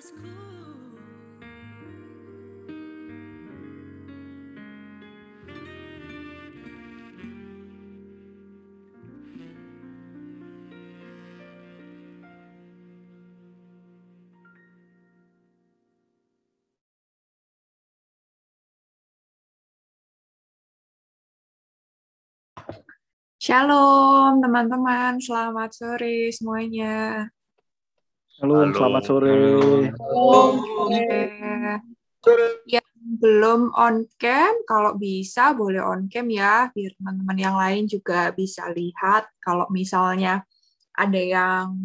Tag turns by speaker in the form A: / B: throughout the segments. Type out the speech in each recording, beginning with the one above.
A: Shalom teman-teman, selamat sore semuanya.
B: Halo, Halo. selamat sore.
A: Halo. Yang belum on cam, kalau bisa boleh on cam ya, biar teman-teman yang lain juga bisa lihat. Kalau misalnya ada yang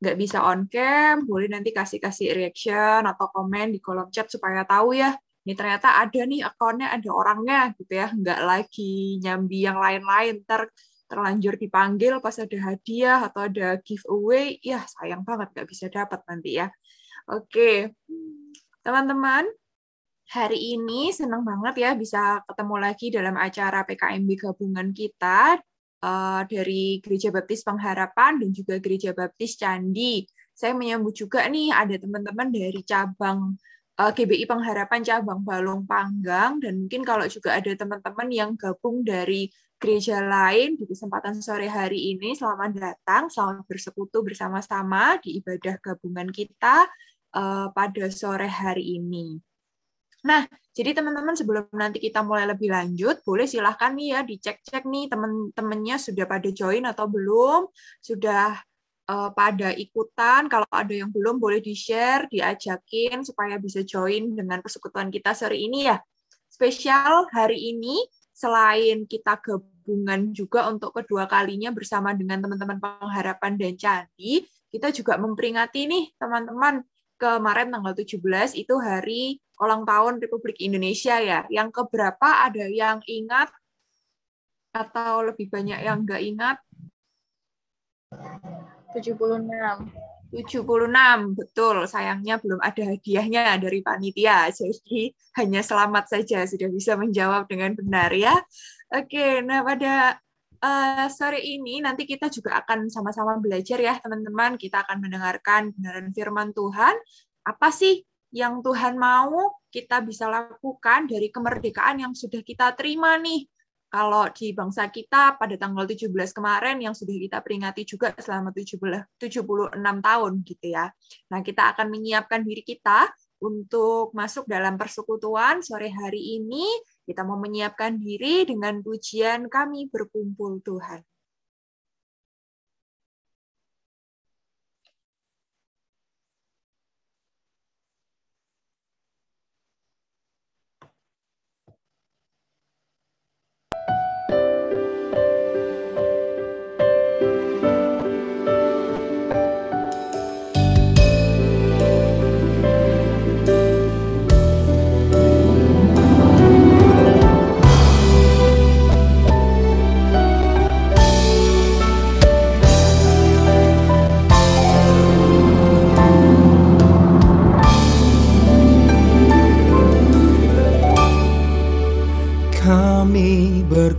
A: nggak bisa on cam, boleh nanti kasih-kasih reaction atau komen di kolom chat supaya tahu ya. Ini ternyata ada nih akunnya, ada orangnya gitu ya, nggak lagi nyambi yang lain-lain. Ntar terlanjur dipanggil pas ada hadiah atau ada giveaway, ya sayang banget nggak bisa dapat nanti ya. Oke, teman-teman, hari ini senang banget ya bisa ketemu lagi dalam acara PKMB gabungan kita uh, dari Gereja Baptis Pengharapan dan juga Gereja Baptis Candi. Saya menyambut juga nih ada teman-teman dari cabang uh, eh, GBI Pengharapan cabang Balong Panggang dan mungkin kalau juga ada teman-teman yang gabung dari gereja lain di kesempatan sore hari ini. Selamat datang, selamat bersekutu bersama-sama di ibadah gabungan kita uh, pada sore hari ini. Nah, jadi teman-teman sebelum nanti kita mulai lebih lanjut, boleh silahkan nih ya dicek-cek nih teman-temannya sudah pada join atau belum, sudah uh, pada ikutan. Kalau ada yang belum, boleh di-share, diajakin supaya bisa join dengan persekutuan kita sore ini ya. Spesial hari ini selain kita gabungan juga untuk kedua kalinya bersama dengan teman-teman pengharapan dan candi, kita juga memperingati nih teman-teman kemarin tanggal 17 itu hari ulang tahun Republik Indonesia ya. Yang keberapa ada yang ingat atau lebih banyak yang nggak ingat?
C: 76.
A: 76, betul. Sayangnya belum ada hadiahnya dari panitia. Jadi hanya selamat saja sudah bisa menjawab dengan benar ya. Oke, nah pada uh, sore ini nanti kita juga akan sama-sama belajar ya teman-teman. Kita akan mendengarkan benaran firman Tuhan. Apa sih yang Tuhan mau kita bisa lakukan dari kemerdekaan yang sudah kita terima nih kalau di bangsa kita pada tanggal 17 kemarin yang sudah kita peringati juga selama 76 tahun gitu ya. Nah, kita akan menyiapkan diri kita untuk masuk dalam persekutuan sore hari ini. Kita mau menyiapkan diri dengan pujian kami berkumpul Tuhan.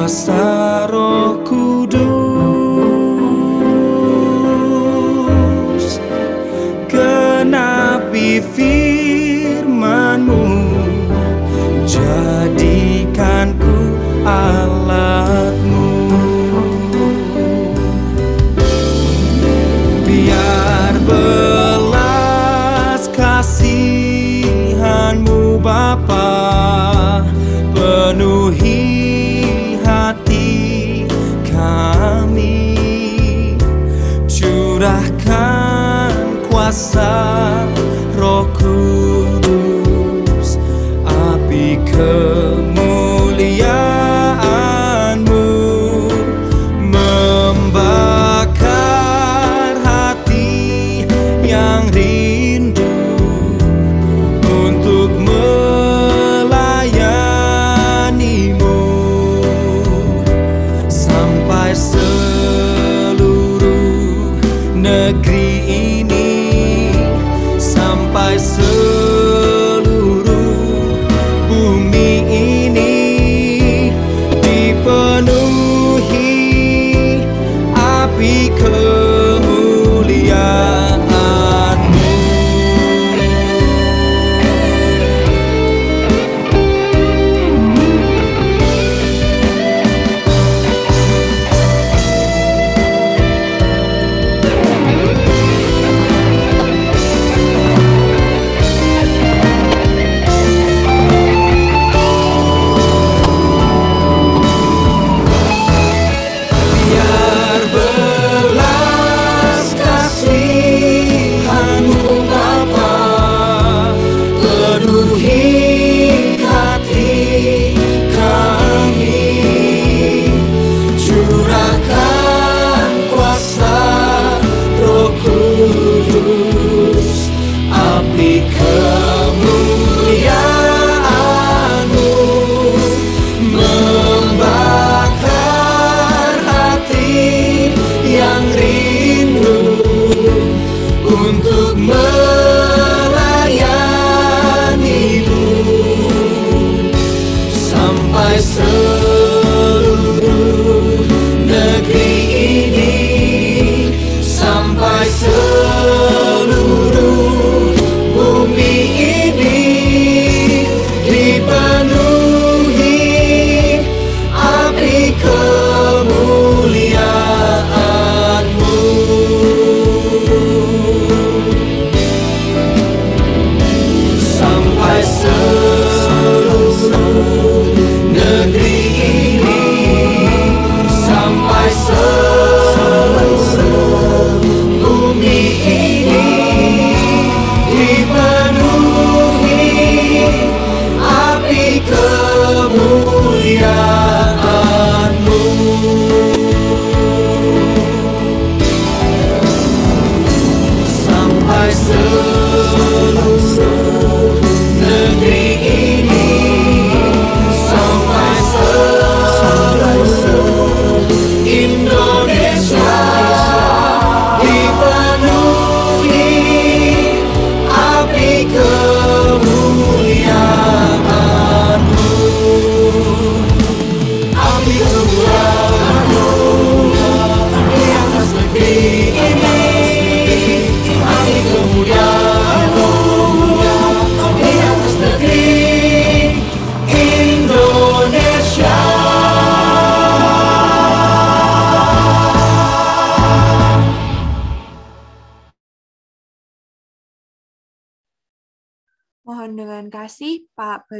D: kuasa roh kudus. Kenapi firmanmu jadikanku alatmu kuasa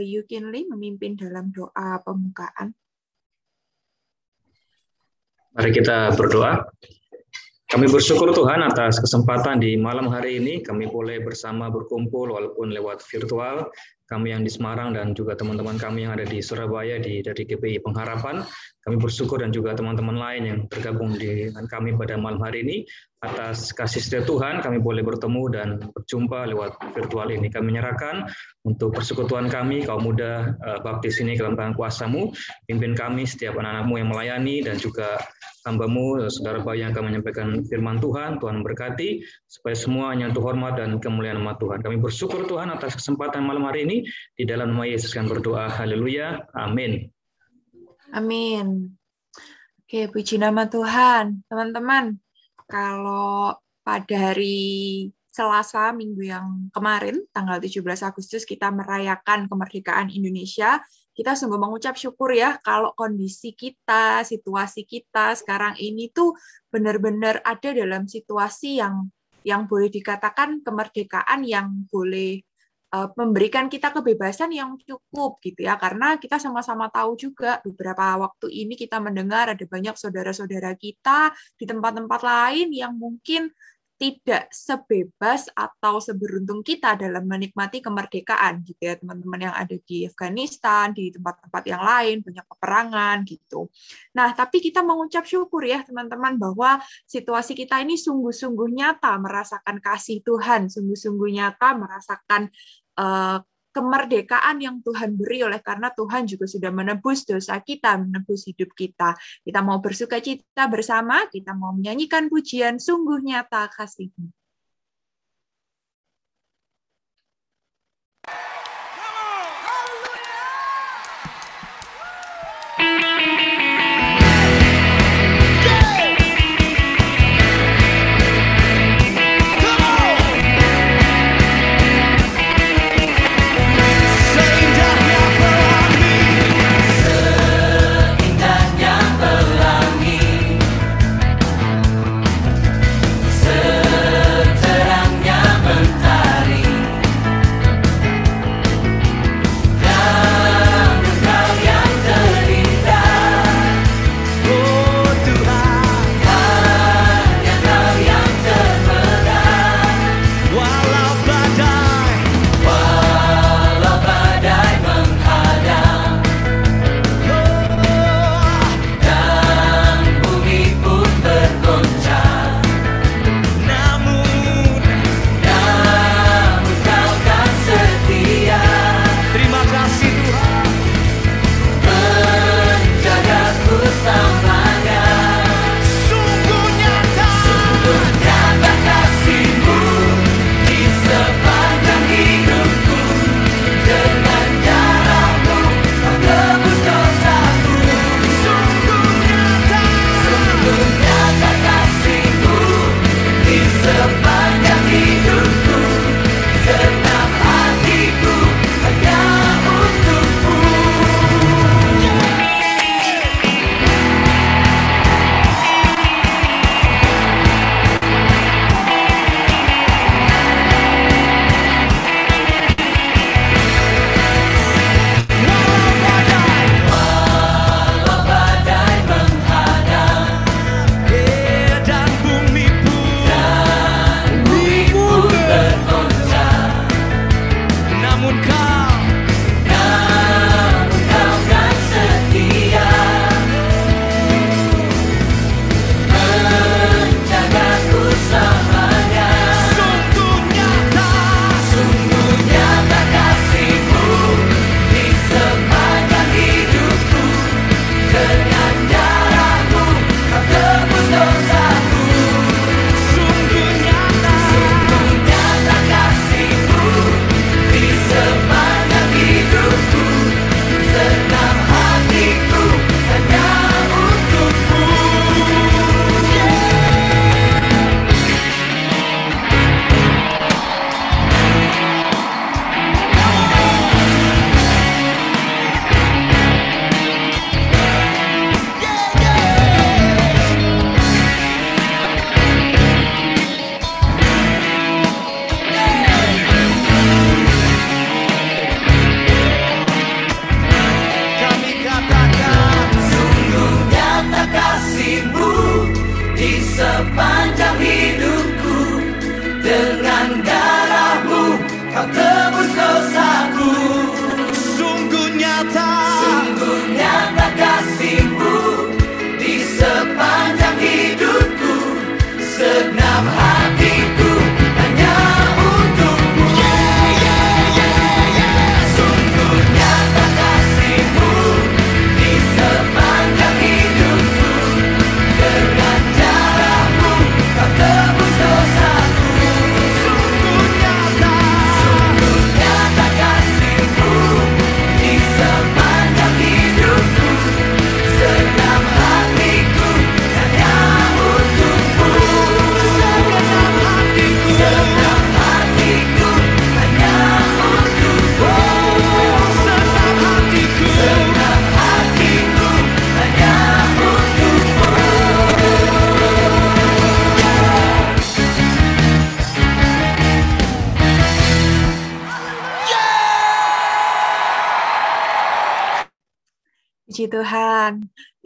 A: Bayu Kinli memimpin dalam doa pembukaan.
C: Mari kita berdoa. Kami bersyukur Tuhan atas kesempatan di malam hari ini kami boleh bersama berkumpul walaupun lewat virtual. Kami yang di Semarang dan juga teman-teman kami yang ada di Surabaya di dari GPI Pengharapan. Kami bersyukur dan juga teman-teman lain yang tergabung dengan kami pada malam hari ini atas kasih setia Tuhan kami boleh bertemu dan berjumpa lewat virtual ini. Kami menyerahkan untuk persekutuan kami kaum muda eh, baptis ini ke dalam tangan kuasamu, pimpin kami setiap anak-anakmu yang melayani dan juga hambamu, saudara bayi yang akan menyampaikan firman Tuhan, Tuhan berkati, supaya semua nyantu hormat dan kemuliaan nama Tuhan. Kami bersyukur Tuhan atas kesempatan malam hari ini, di dalam nama Yesus kami berdoa, haleluya, amin.
A: Amin. Oke, puji nama Tuhan. Teman-teman, kalau pada hari Selasa minggu yang kemarin, tanggal 17 Agustus, kita merayakan kemerdekaan Indonesia, kita sungguh mengucap syukur ya kalau kondisi kita, situasi kita sekarang ini tuh benar-benar ada dalam situasi yang yang boleh dikatakan kemerdekaan yang boleh uh, memberikan kita kebebasan yang cukup gitu ya. Karena kita sama-sama tahu juga beberapa waktu ini kita mendengar ada banyak saudara-saudara kita di tempat-tempat lain yang mungkin tidak sebebas atau seberuntung kita dalam menikmati kemerdekaan gitu ya teman-teman yang ada di Afghanistan di tempat-tempat yang lain banyak peperangan gitu. Nah tapi kita mengucap syukur ya teman-teman bahwa situasi kita ini sungguh-sungguh nyata merasakan kasih Tuhan, sungguh-sungguh nyata merasakan uh,
D: kemerdekaan yang Tuhan beri oleh karena Tuhan juga sudah menebus dosa kita, menebus hidup kita. Kita mau bersuka cita bersama, kita mau menyanyikan pujian sungguh nyata kasihmu.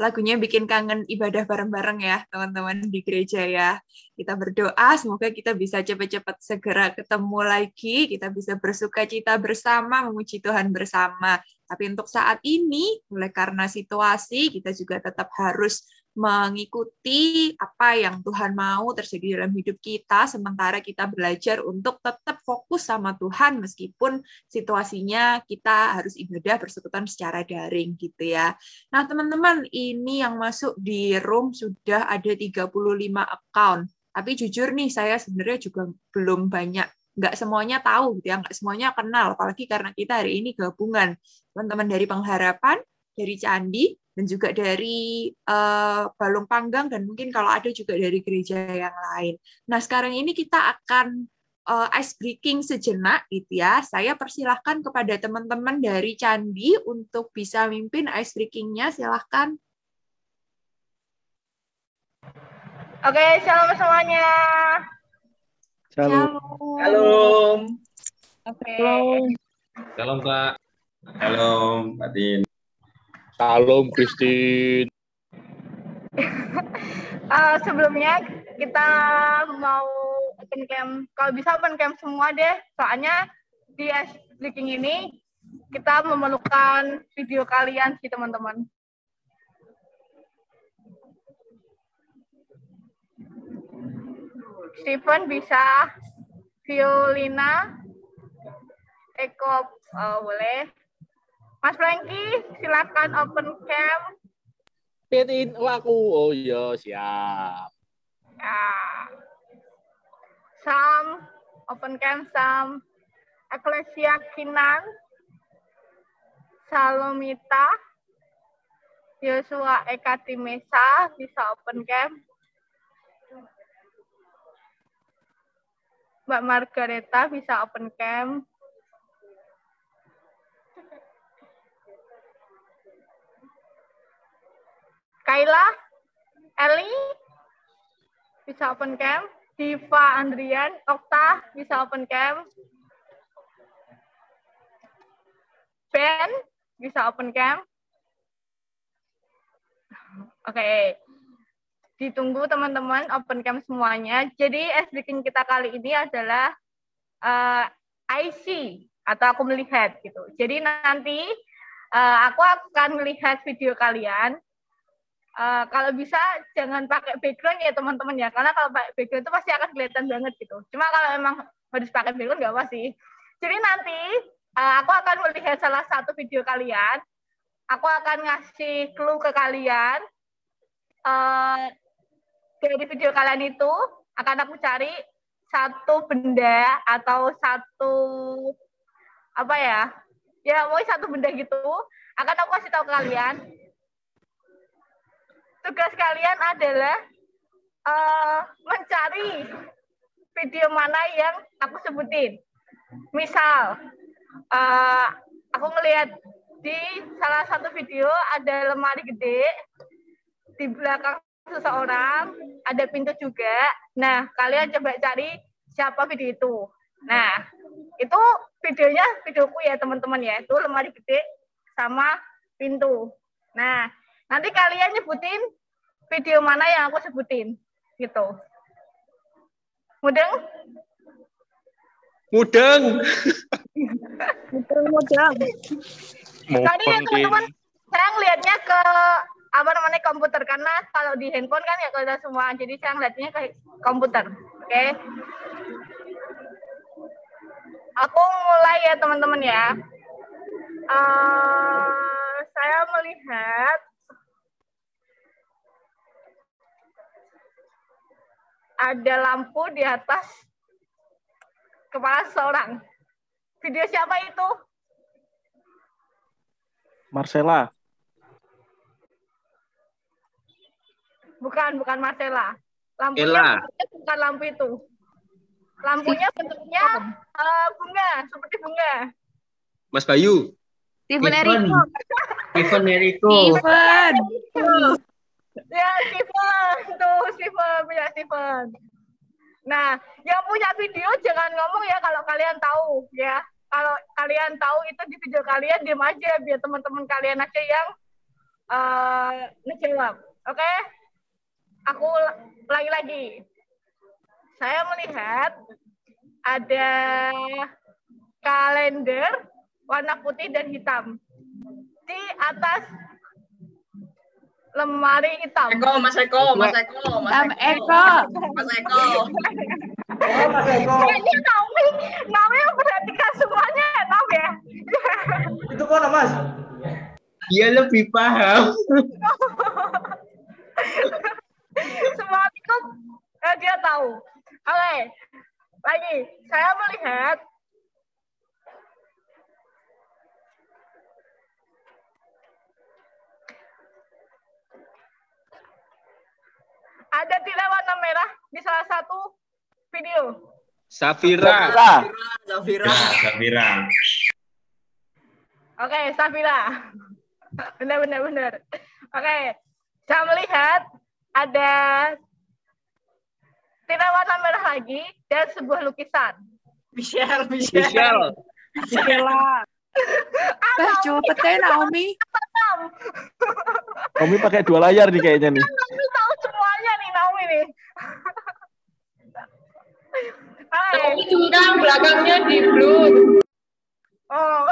D: Lagunya bikin kangen ibadah bareng-bareng ya, teman-teman di gereja ya. Kita berdoa semoga kita bisa cepat-cepat segera ketemu lagi, kita bisa bersuka cita bersama, memuji Tuhan bersama. Tapi untuk saat ini, oleh karena situasi, kita juga tetap harus
A: mengikuti apa yang Tuhan mau terjadi dalam hidup kita, sementara kita belajar untuk tetap fokus sama Tuhan meskipun situasinya kita harus ibadah bersekutan secara daring gitu ya. Nah teman-teman, ini yang masuk di room sudah ada 35 account. Tapi jujur nih, saya sebenarnya juga belum banyak nggak semuanya tahu gitu ya, nggak semuanya kenal, apalagi karena kita hari ini gabungan teman-teman dari pengharapan, dari candi, dan juga dari uh, balung panggang dan mungkin kalau ada juga dari gereja yang lain. Nah sekarang ini kita akan uh, ice breaking sejenak gitu ya. Saya persilahkan kepada teman-teman dari candi untuk bisa mimpin ice breakingnya. Silahkan.
E: Oke, shalom semuanya.
B: Shalom.
F: Shalom.
E: Oke.
C: Shalom Kak.
F: Shalom, Pak Din.
B: Shalom, Christine.
E: Uh, sebelumnya kita mau open camp. Kalau bisa open camp semua deh. Soalnya di ice breaking ini kita memerlukan video kalian sih teman-teman. Steven bisa, Violina, Eko oh, boleh. Mas Franky, silakan open cam.
B: Pitin laku. Oh iya, siap.
E: Ya. Sam, open cam Sam. Eklesia Kinan, Salomita, Yosua Eka Timesa, bisa open cam. Mbak Margareta bisa open cam. Kaila, Eli, bisa open cam. Diva Andrian, Okta, bisa open cam. Ben, bisa open cam. Oke, okay. ditunggu teman-teman open cam semuanya. Jadi SBK kita kali ini adalah uh, IC atau aku melihat gitu. Jadi nanti uh, aku akan melihat video kalian Uh, kalau bisa jangan pakai background ya teman-teman ya, karena kalau pakai background itu pasti akan kelihatan banget gitu. Cuma kalau emang harus pakai background nggak apa sih. Jadi nanti uh, aku akan melihat salah satu video kalian, aku akan ngasih clue ke kalian. Uh, dari video kalian itu akan aku cari satu benda atau satu apa ya, ya mau satu benda gitu, akan aku kasih tahu ke kalian tugas kalian adalah uh, mencari video mana yang aku sebutin. Misal, uh, aku ngelihat di salah satu video ada lemari gede, di belakang seseorang, ada pintu juga. Nah, kalian coba cari siapa video itu. Nah, itu videonya videoku ya teman-teman ya, itu lemari gede sama pintu. Nah, Nanti kalian nyebutin video mana yang aku sebutin, gitu. Mudeng?
B: Mudeng.
E: mudeng, mudeng. Tadi ya teman-teman, saya ngelihatnya ke apa namanya komputer karena kalau di handphone kan ya kalau semua jadi saya ngeliatnya ke komputer oke okay? aku mulai ya teman-teman ya uh, saya melihat ada lampu di atas kepala seorang. Video siapa itu?
B: Marcella.
E: Bukan, bukan Marcella. Lampunya bukan lampu itu. Lampunya bentuknya uh, bunga, seperti bunga.
F: Mas Bayu.
A: Steven Eriko.
F: Steven Eriko.
A: Steven.
E: Ya, Steven. Tuh, Steven. Punya Steven. Nah, yang punya video jangan ngomong ya kalau kalian tahu ya. Kalau kalian tahu itu di video kalian, diam aja biar teman-teman kalian aja yang uh, ngejawab. Oke? Okay? Aku lagi-lagi. Saya melihat ada kalender warna putih dan hitam. Di atas lemari hitam.
G: Eko, Mas Eko, Mas Eko, Mas Eko.
A: Eko.
G: Mas Eko.
H: Oh, Mas Eko.
E: Kayaknya Naomi, Naomi memperhatikan semuanya, Nam ya.
H: Itu kok Mas?
F: Dia lebih paham.
E: Semua itu eh, dia tahu. Oke, lagi. Saya melihat ada tirai warna merah di salah satu video.
F: Safira.
G: Zafira.
F: Safira.
E: Oke, Safira. benar, benar, benar. Oke, saya melihat ada tirai warna merah lagi dan sebuah lukisan.
G: Michelle, Michelle.
F: Michelle.
A: Sheila. Teh cepet deh Naomi.
B: Kami pakai dua layar nih kayaknya nih.
E: Nih, nih. Hai.
G: Tapi diundang belakangnya di blue.
E: Oh,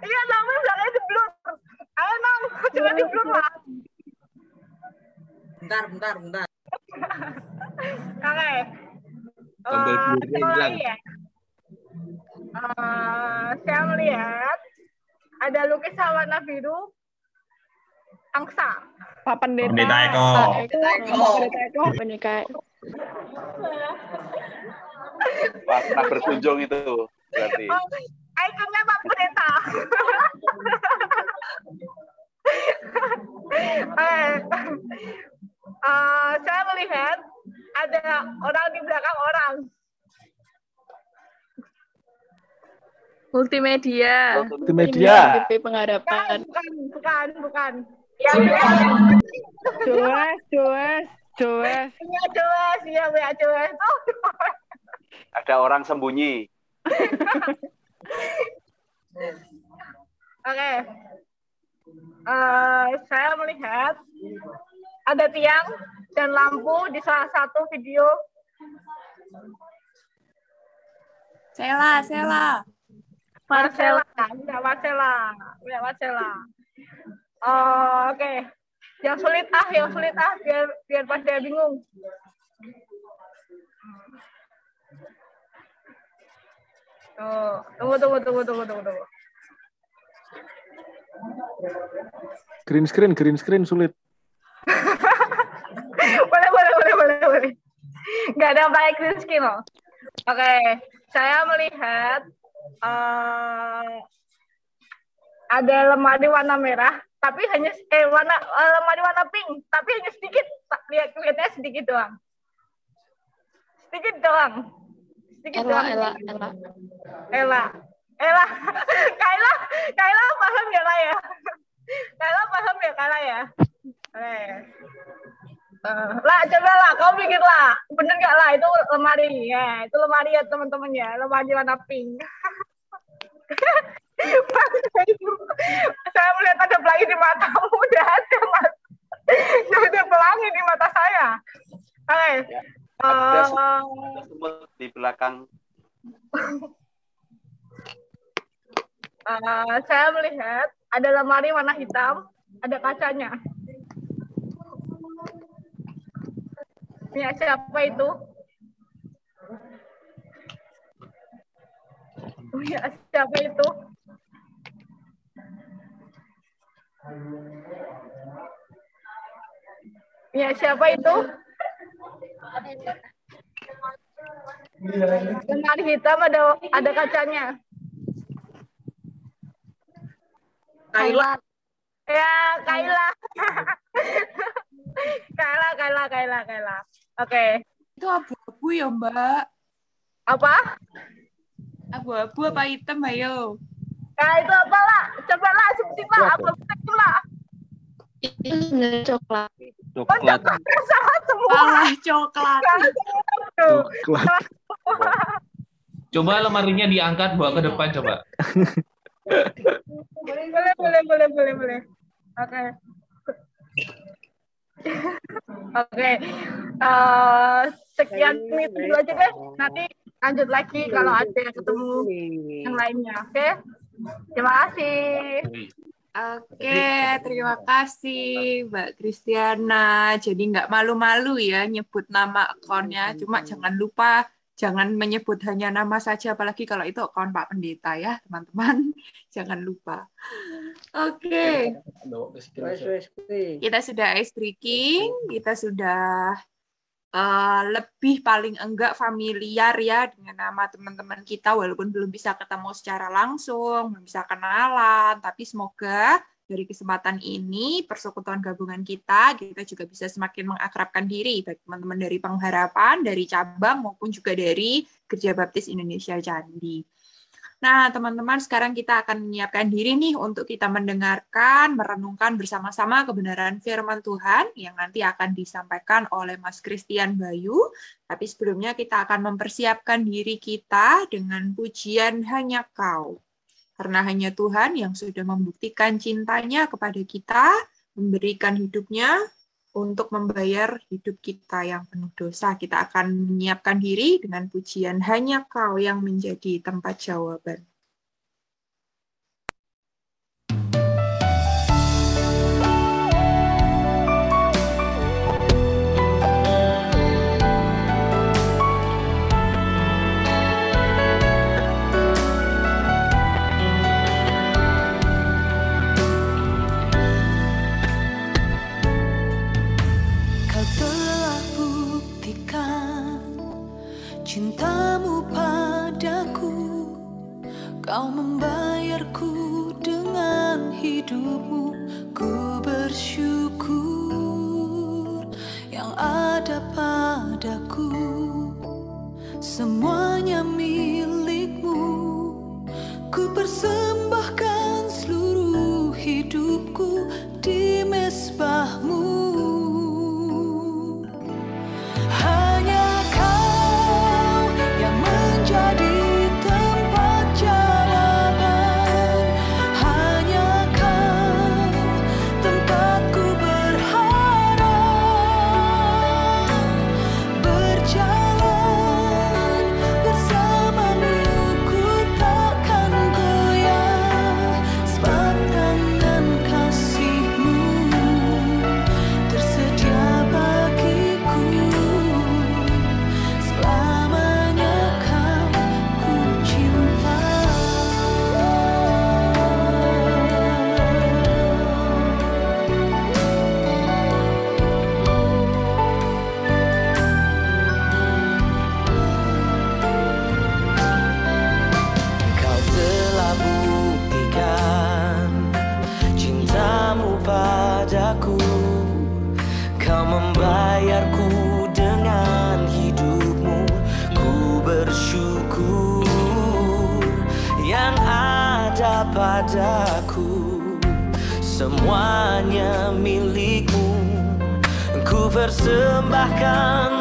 E: iya Naomi belakangnya di blur. Ayo Nam, coba di blur lah.
G: Bentar, bentar, bentar.
E: Oke.
F: Tombol
E: Eh,
F: blurnya
E: apa
F: hilang.
E: lagi ya? Eh, saya melihat ada lukisan warna biru angsa.
I: Pak Pendeta.
F: Pendeta Eko.
G: Pendeta Eko.
I: Pak Pendeta Eko. Pendeta
J: pernah berkunjung itu berarti.
E: Oh, ikonnya Pak Pendeta. Eh, eh, saya melihat ada orang di belakang orang.
I: Multimedia.
B: Multimedia.
I: BP pengharapan.
E: Bukan, bukan, bukan.
I: Joes, Joes, Joes.
E: Iya, Joes, iya, Joes. Oh,
J: Ada orang sembunyi.
E: Oke. Eh, saya melihat ada tiang dan lampu di salah satu video.
A: Sheila, Sheila.
E: Marcella, ya Marcella, ya Marcella. Oh, Oke, yang sulit ah, yang sulit ah, biar biar pada bingung. Tuh, tunggu, tunggu, tunggu, tunggu, tunggu, tunggu.
B: Green screen, green screen sulit.
E: boleh, boleh, boleh, boleh, boleh. Nggak ada pakai green screen loh. Oke, saya melihat eh, ada lemari warna merah, tapi hanya eh warna eh, lemari warna pink, tapi hanya sedikit. Tak- Lihat lihatnya sedikit doang. Sedikit doang. Sedikit
I: Ella,
E: doang.
I: Ella, Ella.
E: Ella. Ella. Kaila, Kaila paham ya lah ya? Kaila paham ya Kaila ya? Eh, lah coba lah, kau pikir lah, bener gak lah itu lemari ya, itu lemari ya teman-teman ya, lemari warna pink. saya melihat ada pelangi di matamu, udah ada mas, ada pelangi di mata saya. Oke,
J: Ada
E: Eh,
J: semut di belakang.
E: eh, saya melihat ada lemari warna hitam, ada kacanya. Punya siapa itu? Punya siapa itu? Punya siapa itu? Lemari hitam ada ada kacanya.
G: Kaila.
E: Ya, Kaila. Kaila, Kaila, Kaila, Kaila. Oke.
A: Itu abu-abu ya, Mbak.
E: Apa?
A: Abu-abu apa hitam, ayo.
E: Nah, itu apa lah? Coba lah, sebutin lah. Apa itu lah?
I: Itu sebenarnya coklat.
F: Coklat.
E: Salah semua.
A: Salah coklat.
B: Coklat.
K: Coba lemarinya diangkat bawa ke depan coba.
E: Boleh, boleh, boleh, boleh, boleh. Oke. Oke. Eh, sekian menit dulu aja deh. Nanti lanjut lagi kalau ada yang ketemu yang lainnya. Oke. Terima kasih.
A: Oke, terima kasih Mbak Kristiana. Jadi nggak malu-malu ya nyebut nama akunnya. Cuma jangan lupa jangan menyebut hanya nama saja, apalagi kalau itu akun Pak Pendeta ya, teman-teman. Jangan lupa. Oke, kita sudah ice breaking, kita sudah eh, lebih paling enggak familiar ya dengan nama teman-teman kita, walaupun belum bisa ketemu secara langsung, belum bisa kenalan, tapi semoga dari kesempatan ini, persekutuan gabungan kita, kita juga bisa semakin mengakrabkan diri, baik teman-teman dari pengharapan, dari cabang, maupun juga dari Gereja Baptis Indonesia Candi. Nah, teman-teman, sekarang kita akan menyiapkan diri nih untuk kita mendengarkan, merenungkan bersama-sama kebenaran firman Tuhan yang nanti akan disampaikan oleh Mas Christian Bayu. Tapi sebelumnya kita akan mempersiapkan diri kita dengan pujian Hanya Kau. Karena hanya Tuhan yang sudah membuktikan cintanya kepada kita, memberikan hidupnya untuk membayar hidup kita yang penuh dosa. Kita akan menyiapkan diri dengan pujian hanya kau yang menjadi tempat jawaban.
L: Kau membayarku dengan hidupmu. Ku bersyukur yang ada padaku. Semuanya milikmu. Ku persembahkan seluruh hidupku di mesbahmu
M: persembahkan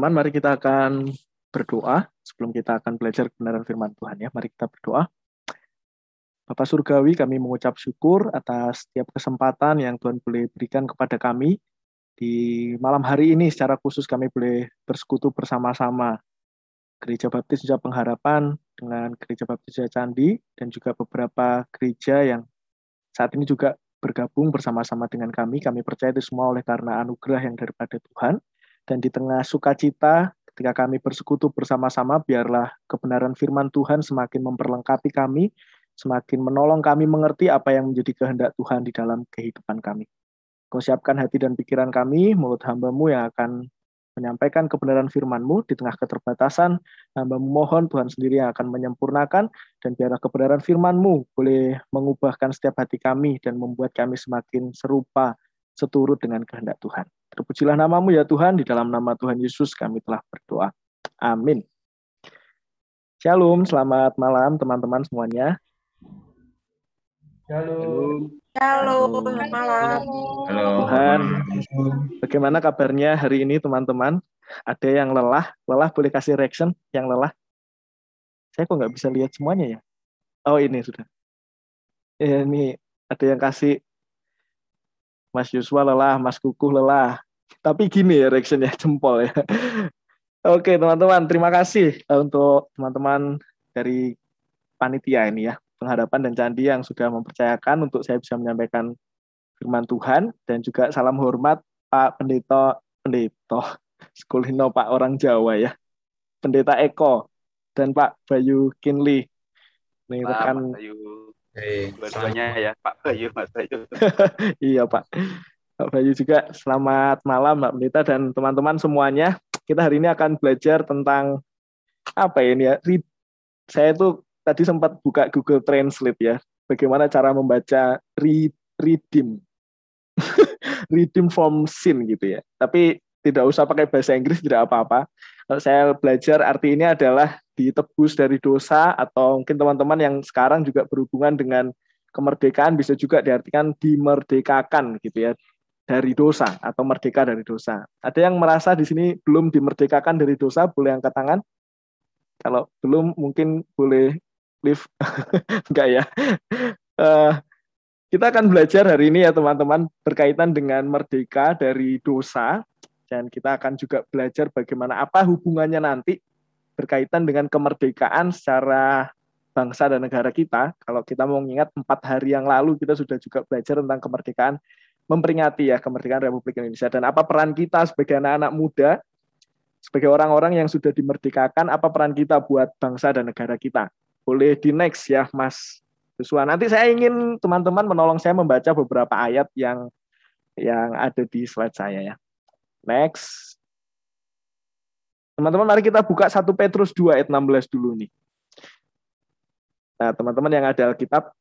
B: teman-teman, mari kita akan berdoa sebelum kita akan belajar kebenaran firman Tuhan ya. Mari kita berdoa. Bapak Surgawi, kami mengucap syukur atas setiap kesempatan yang Tuhan boleh berikan kepada kami. Di malam hari ini secara khusus kami boleh bersekutu bersama-sama. Gereja Baptis Nusa Pengharapan dengan Gereja Baptis Jaya Candi dan juga beberapa gereja yang saat ini juga bergabung bersama-sama dengan kami. Kami percaya itu semua oleh karena anugerah yang daripada Tuhan. Dan di tengah sukacita ketika kami bersekutu bersama-sama, biarlah kebenaran firman Tuhan semakin memperlengkapi kami, semakin menolong kami mengerti apa yang menjadi kehendak Tuhan di dalam kehidupan kami. Kau siapkan hati dan pikiran kami, mulut hambamu yang akan menyampaikan kebenaran firman-Mu di tengah keterbatasan. Hamba mohon Tuhan sendiri yang akan menyempurnakan dan biarlah kebenaran firman-Mu boleh mengubahkan setiap hati kami dan membuat kami semakin serupa seturut dengan kehendak Tuhan. Terpujilah namamu ya Tuhan, di dalam nama Tuhan Yesus kami telah berdoa. Amin. Shalom, selamat malam teman-teman semuanya.
N: Shalom.
A: Halo, selamat malam.
F: Halo.
B: Tuhan, bagaimana kabarnya hari ini teman-teman? Ada yang lelah? Lelah boleh kasih reaction yang lelah? Saya kok nggak bisa lihat semuanya ya? Oh ini sudah. Eh, ini ada yang kasih Mas Yuswa lelah, Mas Kukuh lelah. Tapi gini ya reactionnya jempol ya. Oke teman-teman, terima kasih eh, untuk teman-teman dari panitia ini ya penghadapan dan candi yang sudah mempercayakan untuk saya bisa menyampaikan firman Tuhan dan juga salam hormat Pak Pendeta Pendeta Sekulino Pak orang Jawa ya Pendeta Eko dan Pak Bayu Kinli nih
J: Pak
B: rekan
J: Bayu.
C: Hei,
J: Dua-duanya ya, Pak Bayu, Mas Bayu.
B: iya Pak Pak Bayu juga selamat malam Mbak Pendeta dan teman-teman semuanya kita hari ini akan belajar tentang apa ya ini ya read- saya tuh tadi sempat buka Google Translate ya, bagaimana cara membaca re- redeem, redeem from sin gitu ya. Tapi tidak usah pakai bahasa Inggris tidak apa-apa. Kalau saya belajar arti ini adalah ditebus dari dosa atau mungkin teman-teman yang sekarang juga berhubungan dengan kemerdekaan bisa juga diartikan dimerdekakan gitu ya dari dosa atau merdeka dari dosa. Ada yang merasa di sini belum dimerdekakan dari dosa, boleh angkat tangan. Kalau belum mungkin boleh live enggak ya. Eh, kita akan belajar hari ini ya teman-teman berkaitan dengan merdeka dari dosa dan kita akan juga belajar bagaimana apa hubungannya nanti berkaitan dengan kemerdekaan secara bangsa dan negara kita. Kalau kita mau mengingat empat hari yang lalu kita sudah juga belajar tentang kemerdekaan memperingati ya kemerdekaan Republik Indonesia dan apa peran kita sebagai anak-anak muda sebagai orang-orang yang sudah dimerdekakan apa peran kita buat bangsa dan negara kita. Boleh di next ya Mas Joshua. Nanti saya ingin teman-teman menolong saya membaca beberapa ayat yang yang ada di slide saya ya. Next. Teman-teman mari kita buka 1 Petrus 2 ayat 16 dulu nih. Nah, teman-teman yang ada Alkitab,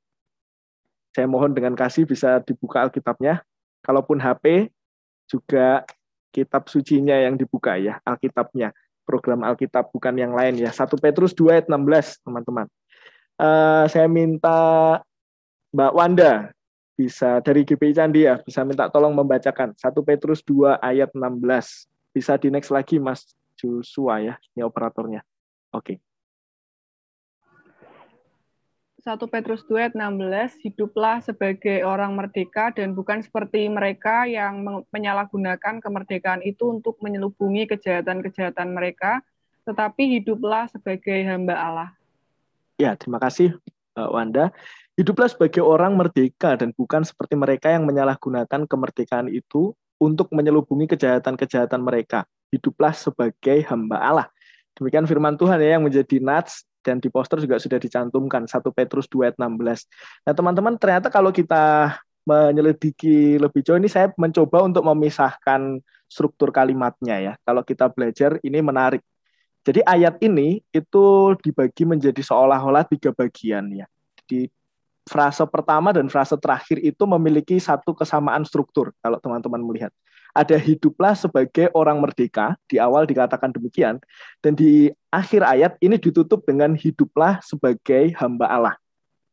B: saya mohon dengan kasih bisa dibuka Alkitabnya. Kalaupun HP, juga kitab sucinya yang dibuka ya, Alkitabnya. Program Alkitab, bukan yang lain ya. 1 Petrus 2 ayat 16, teman-teman. Eh, saya minta Mbak Wanda, bisa dari GPI Candi ya, bisa minta tolong membacakan 1 Petrus 2 ayat 16. Bisa di next lagi Mas Joshua ya, ini operatornya. Oke.
I: 1 Petrus 2 ayat 16, hiduplah sebagai orang merdeka dan bukan seperti mereka yang menyalahgunakan kemerdekaan itu untuk menyelubungi kejahatan-kejahatan mereka, tetapi hiduplah sebagai hamba Allah.
B: Ya, terima kasih Wanda. Hiduplah sebagai orang merdeka dan bukan seperti mereka yang menyalahgunakan kemerdekaan itu untuk menyelubungi kejahatan-kejahatan mereka. Hiduplah sebagai hamba Allah. Demikian firman Tuhan ya yang menjadi nats dan di poster juga sudah dicantumkan 1 Petrus 2 ayat 16. Nah, teman-teman ternyata kalau kita menyelidiki lebih jauh ini saya mencoba untuk memisahkan struktur kalimatnya ya. Kalau kita belajar ini menarik. Jadi ayat ini itu dibagi menjadi seolah-olah tiga bagian ya. Di frase pertama dan frase terakhir itu memiliki satu kesamaan struktur kalau teman-teman melihat. Ada hiduplah sebagai orang merdeka, di awal dikatakan demikian, dan di akhir ayat ini ditutup dengan hiduplah sebagai hamba Allah.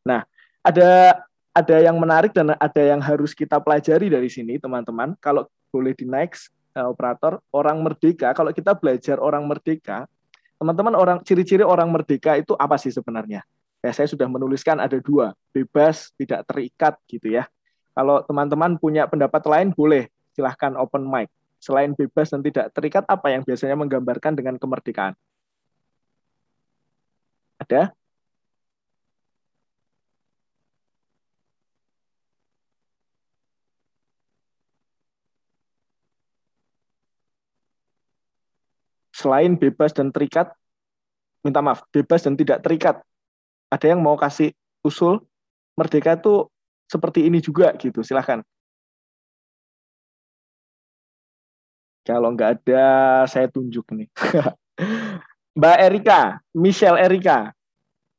B: Nah, ada ada yang menarik dan ada yang harus kita pelajari dari sini, teman-teman. Kalau boleh di next, eh, operator orang merdeka. Kalau kita belajar orang merdeka, teman-teman orang ciri-ciri orang merdeka itu apa sih sebenarnya? Ya, saya sudah menuliskan ada dua, bebas, tidak terikat gitu ya. Kalau teman-teman punya pendapat lain boleh silahkan open mic. Selain bebas dan tidak terikat, apa yang biasanya menggambarkan dengan kemerdekaan? Ada? Selain bebas dan terikat, minta maaf, bebas dan tidak terikat. Ada yang mau kasih usul merdeka itu seperti ini juga gitu, silahkan. Kalau nggak ada, saya tunjuk nih. Mbak Erika, Michelle Erika,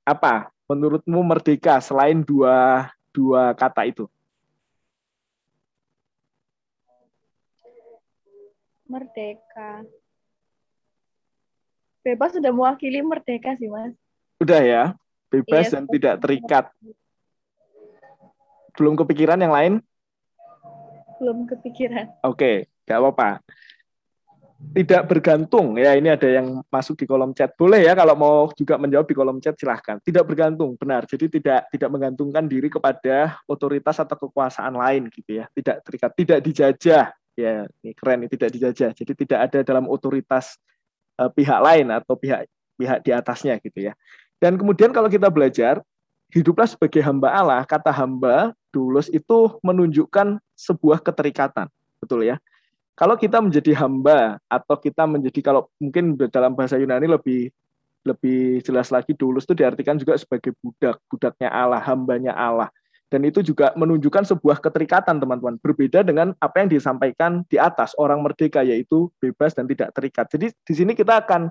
B: apa menurutmu merdeka selain dua dua kata itu?
N: Merdeka. Bebas sudah mewakili merdeka sih, Mas.
B: Udah ya, bebas
N: Iya,
B: dan tidak terikat. Belum kepikiran yang lain?
N: Belum kepikiran.
B: Oke, nggak apa-apa. Tidak bergantung, ya ini ada yang masuk di kolom chat. Boleh ya kalau mau juga menjawab di kolom chat silahkan. Tidak bergantung, benar. Jadi tidak tidak menggantungkan diri kepada otoritas atau kekuasaan lain gitu ya. Tidak terikat, tidak dijajah. Ya, ini keren, ini tidak dijajah. Jadi tidak ada dalam otoritas eh, pihak lain atau pihak pihak di atasnya gitu ya. Dan kemudian kalau kita belajar, hiduplah sebagai hamba Allah, kata hamba, dulus itu menunjukkan sebuah keterikatan. Betul ya? Kalau kita menjadi hamba atau kita menjadi kalau mungkin dalam bahasa Yunani lebih lebih jelas lagi dulus itu diartikan juga sebagai budak, budaknya Allah, hambanya Allah. Dan itu juga menunjukkan sebuah keterikatan teman-teman. Berbeda dengan apa yang disampaikan di atas orang merdeka yaitu bebas dan tidak terikat. Jadi di sini kita akan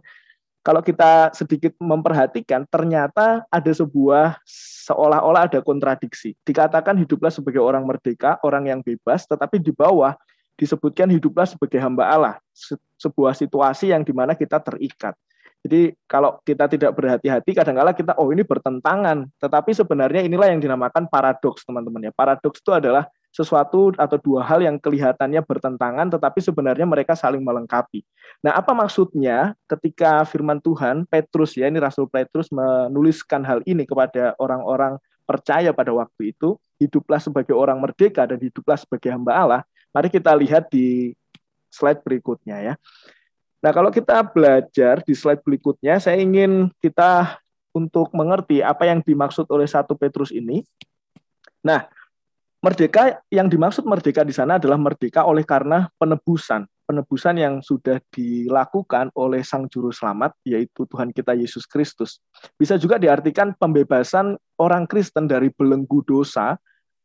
B: kalau kita sedikit memperhatikan ternyata ada sebuah seolah-olah ada kontradiksi. Dikatakan hiduplah sebagai orang merdeka, orang yang bebas, tetapi di bawah disebutkan hiduplah sebagai hamba Allah, se- sebuah situasi yang di mana kita terikat. Jadi kalau kita tidak berhati-hati, kadang-kala kita, oh ini bertentangan. Tetapi sebenarnya inilah yang dinamakan paradoks, teman-teman ya. Paradoks itu adalah sesuatu atau dua hal yang kelihatannya bertentangan, tetapi sebenarnya mereka saling melengkapi. Nah, apa maksudnya ketika firman Tuhan, Petrus ya, ini Rasul Petrus menuliskan hal ini kepada orang-orang percaya pada waktu itu, hiduplah sebagai orang merdeka dan hiduplah sebagai hamba Allah. Mari kita lihat di slide berikutnya ya. Nah, kalau kita belajar di slide berikutnya, saya ingin kita untuk mengerti apa yang dimaksud oleh satu Petrus ini. Nah, merdeka yang dimaksud merdeka di sana adalah merdeka oleh karena penebusan, penebusan yang sudah dilakukan oleh Sang Juru Selamat, yaitu Tuhan kita Yesus Kristus. Bisa juga diartikan pembebasan orang Kristen dari belenggu dosa,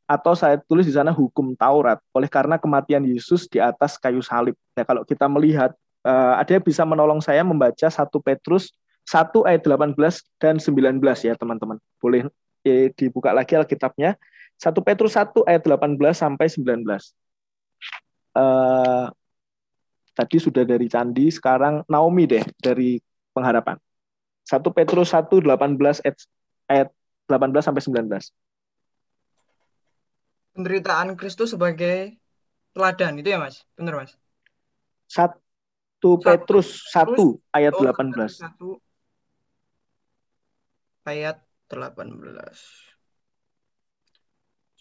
B: atau saya tulis di sana hukum Taurat, oleh karena kematian Yesus di atas kayu salib. Nah, kalau kita melihat, eh, ada yang bisa menolong saya membaca 1 Petrus 1 ayat 18 dan 19 ya teman-teman. Boleh eh, dibuka lagi Alkitabnya. 1 Petrus 1 ayat 18 sampai 19. Eh, tadi sudah dari Candi, sekarang Naomi deh dari pengharapan. 1 Petrus 1 18 ayat, ayat 18 sampai 19.
G: Penderitaan Kristus sebagai teladan itu ya Mas? Benar Mas?
B: 1 Petrus 1 ayat
G: Oh,
B: 18.
G: 1 ayat 18.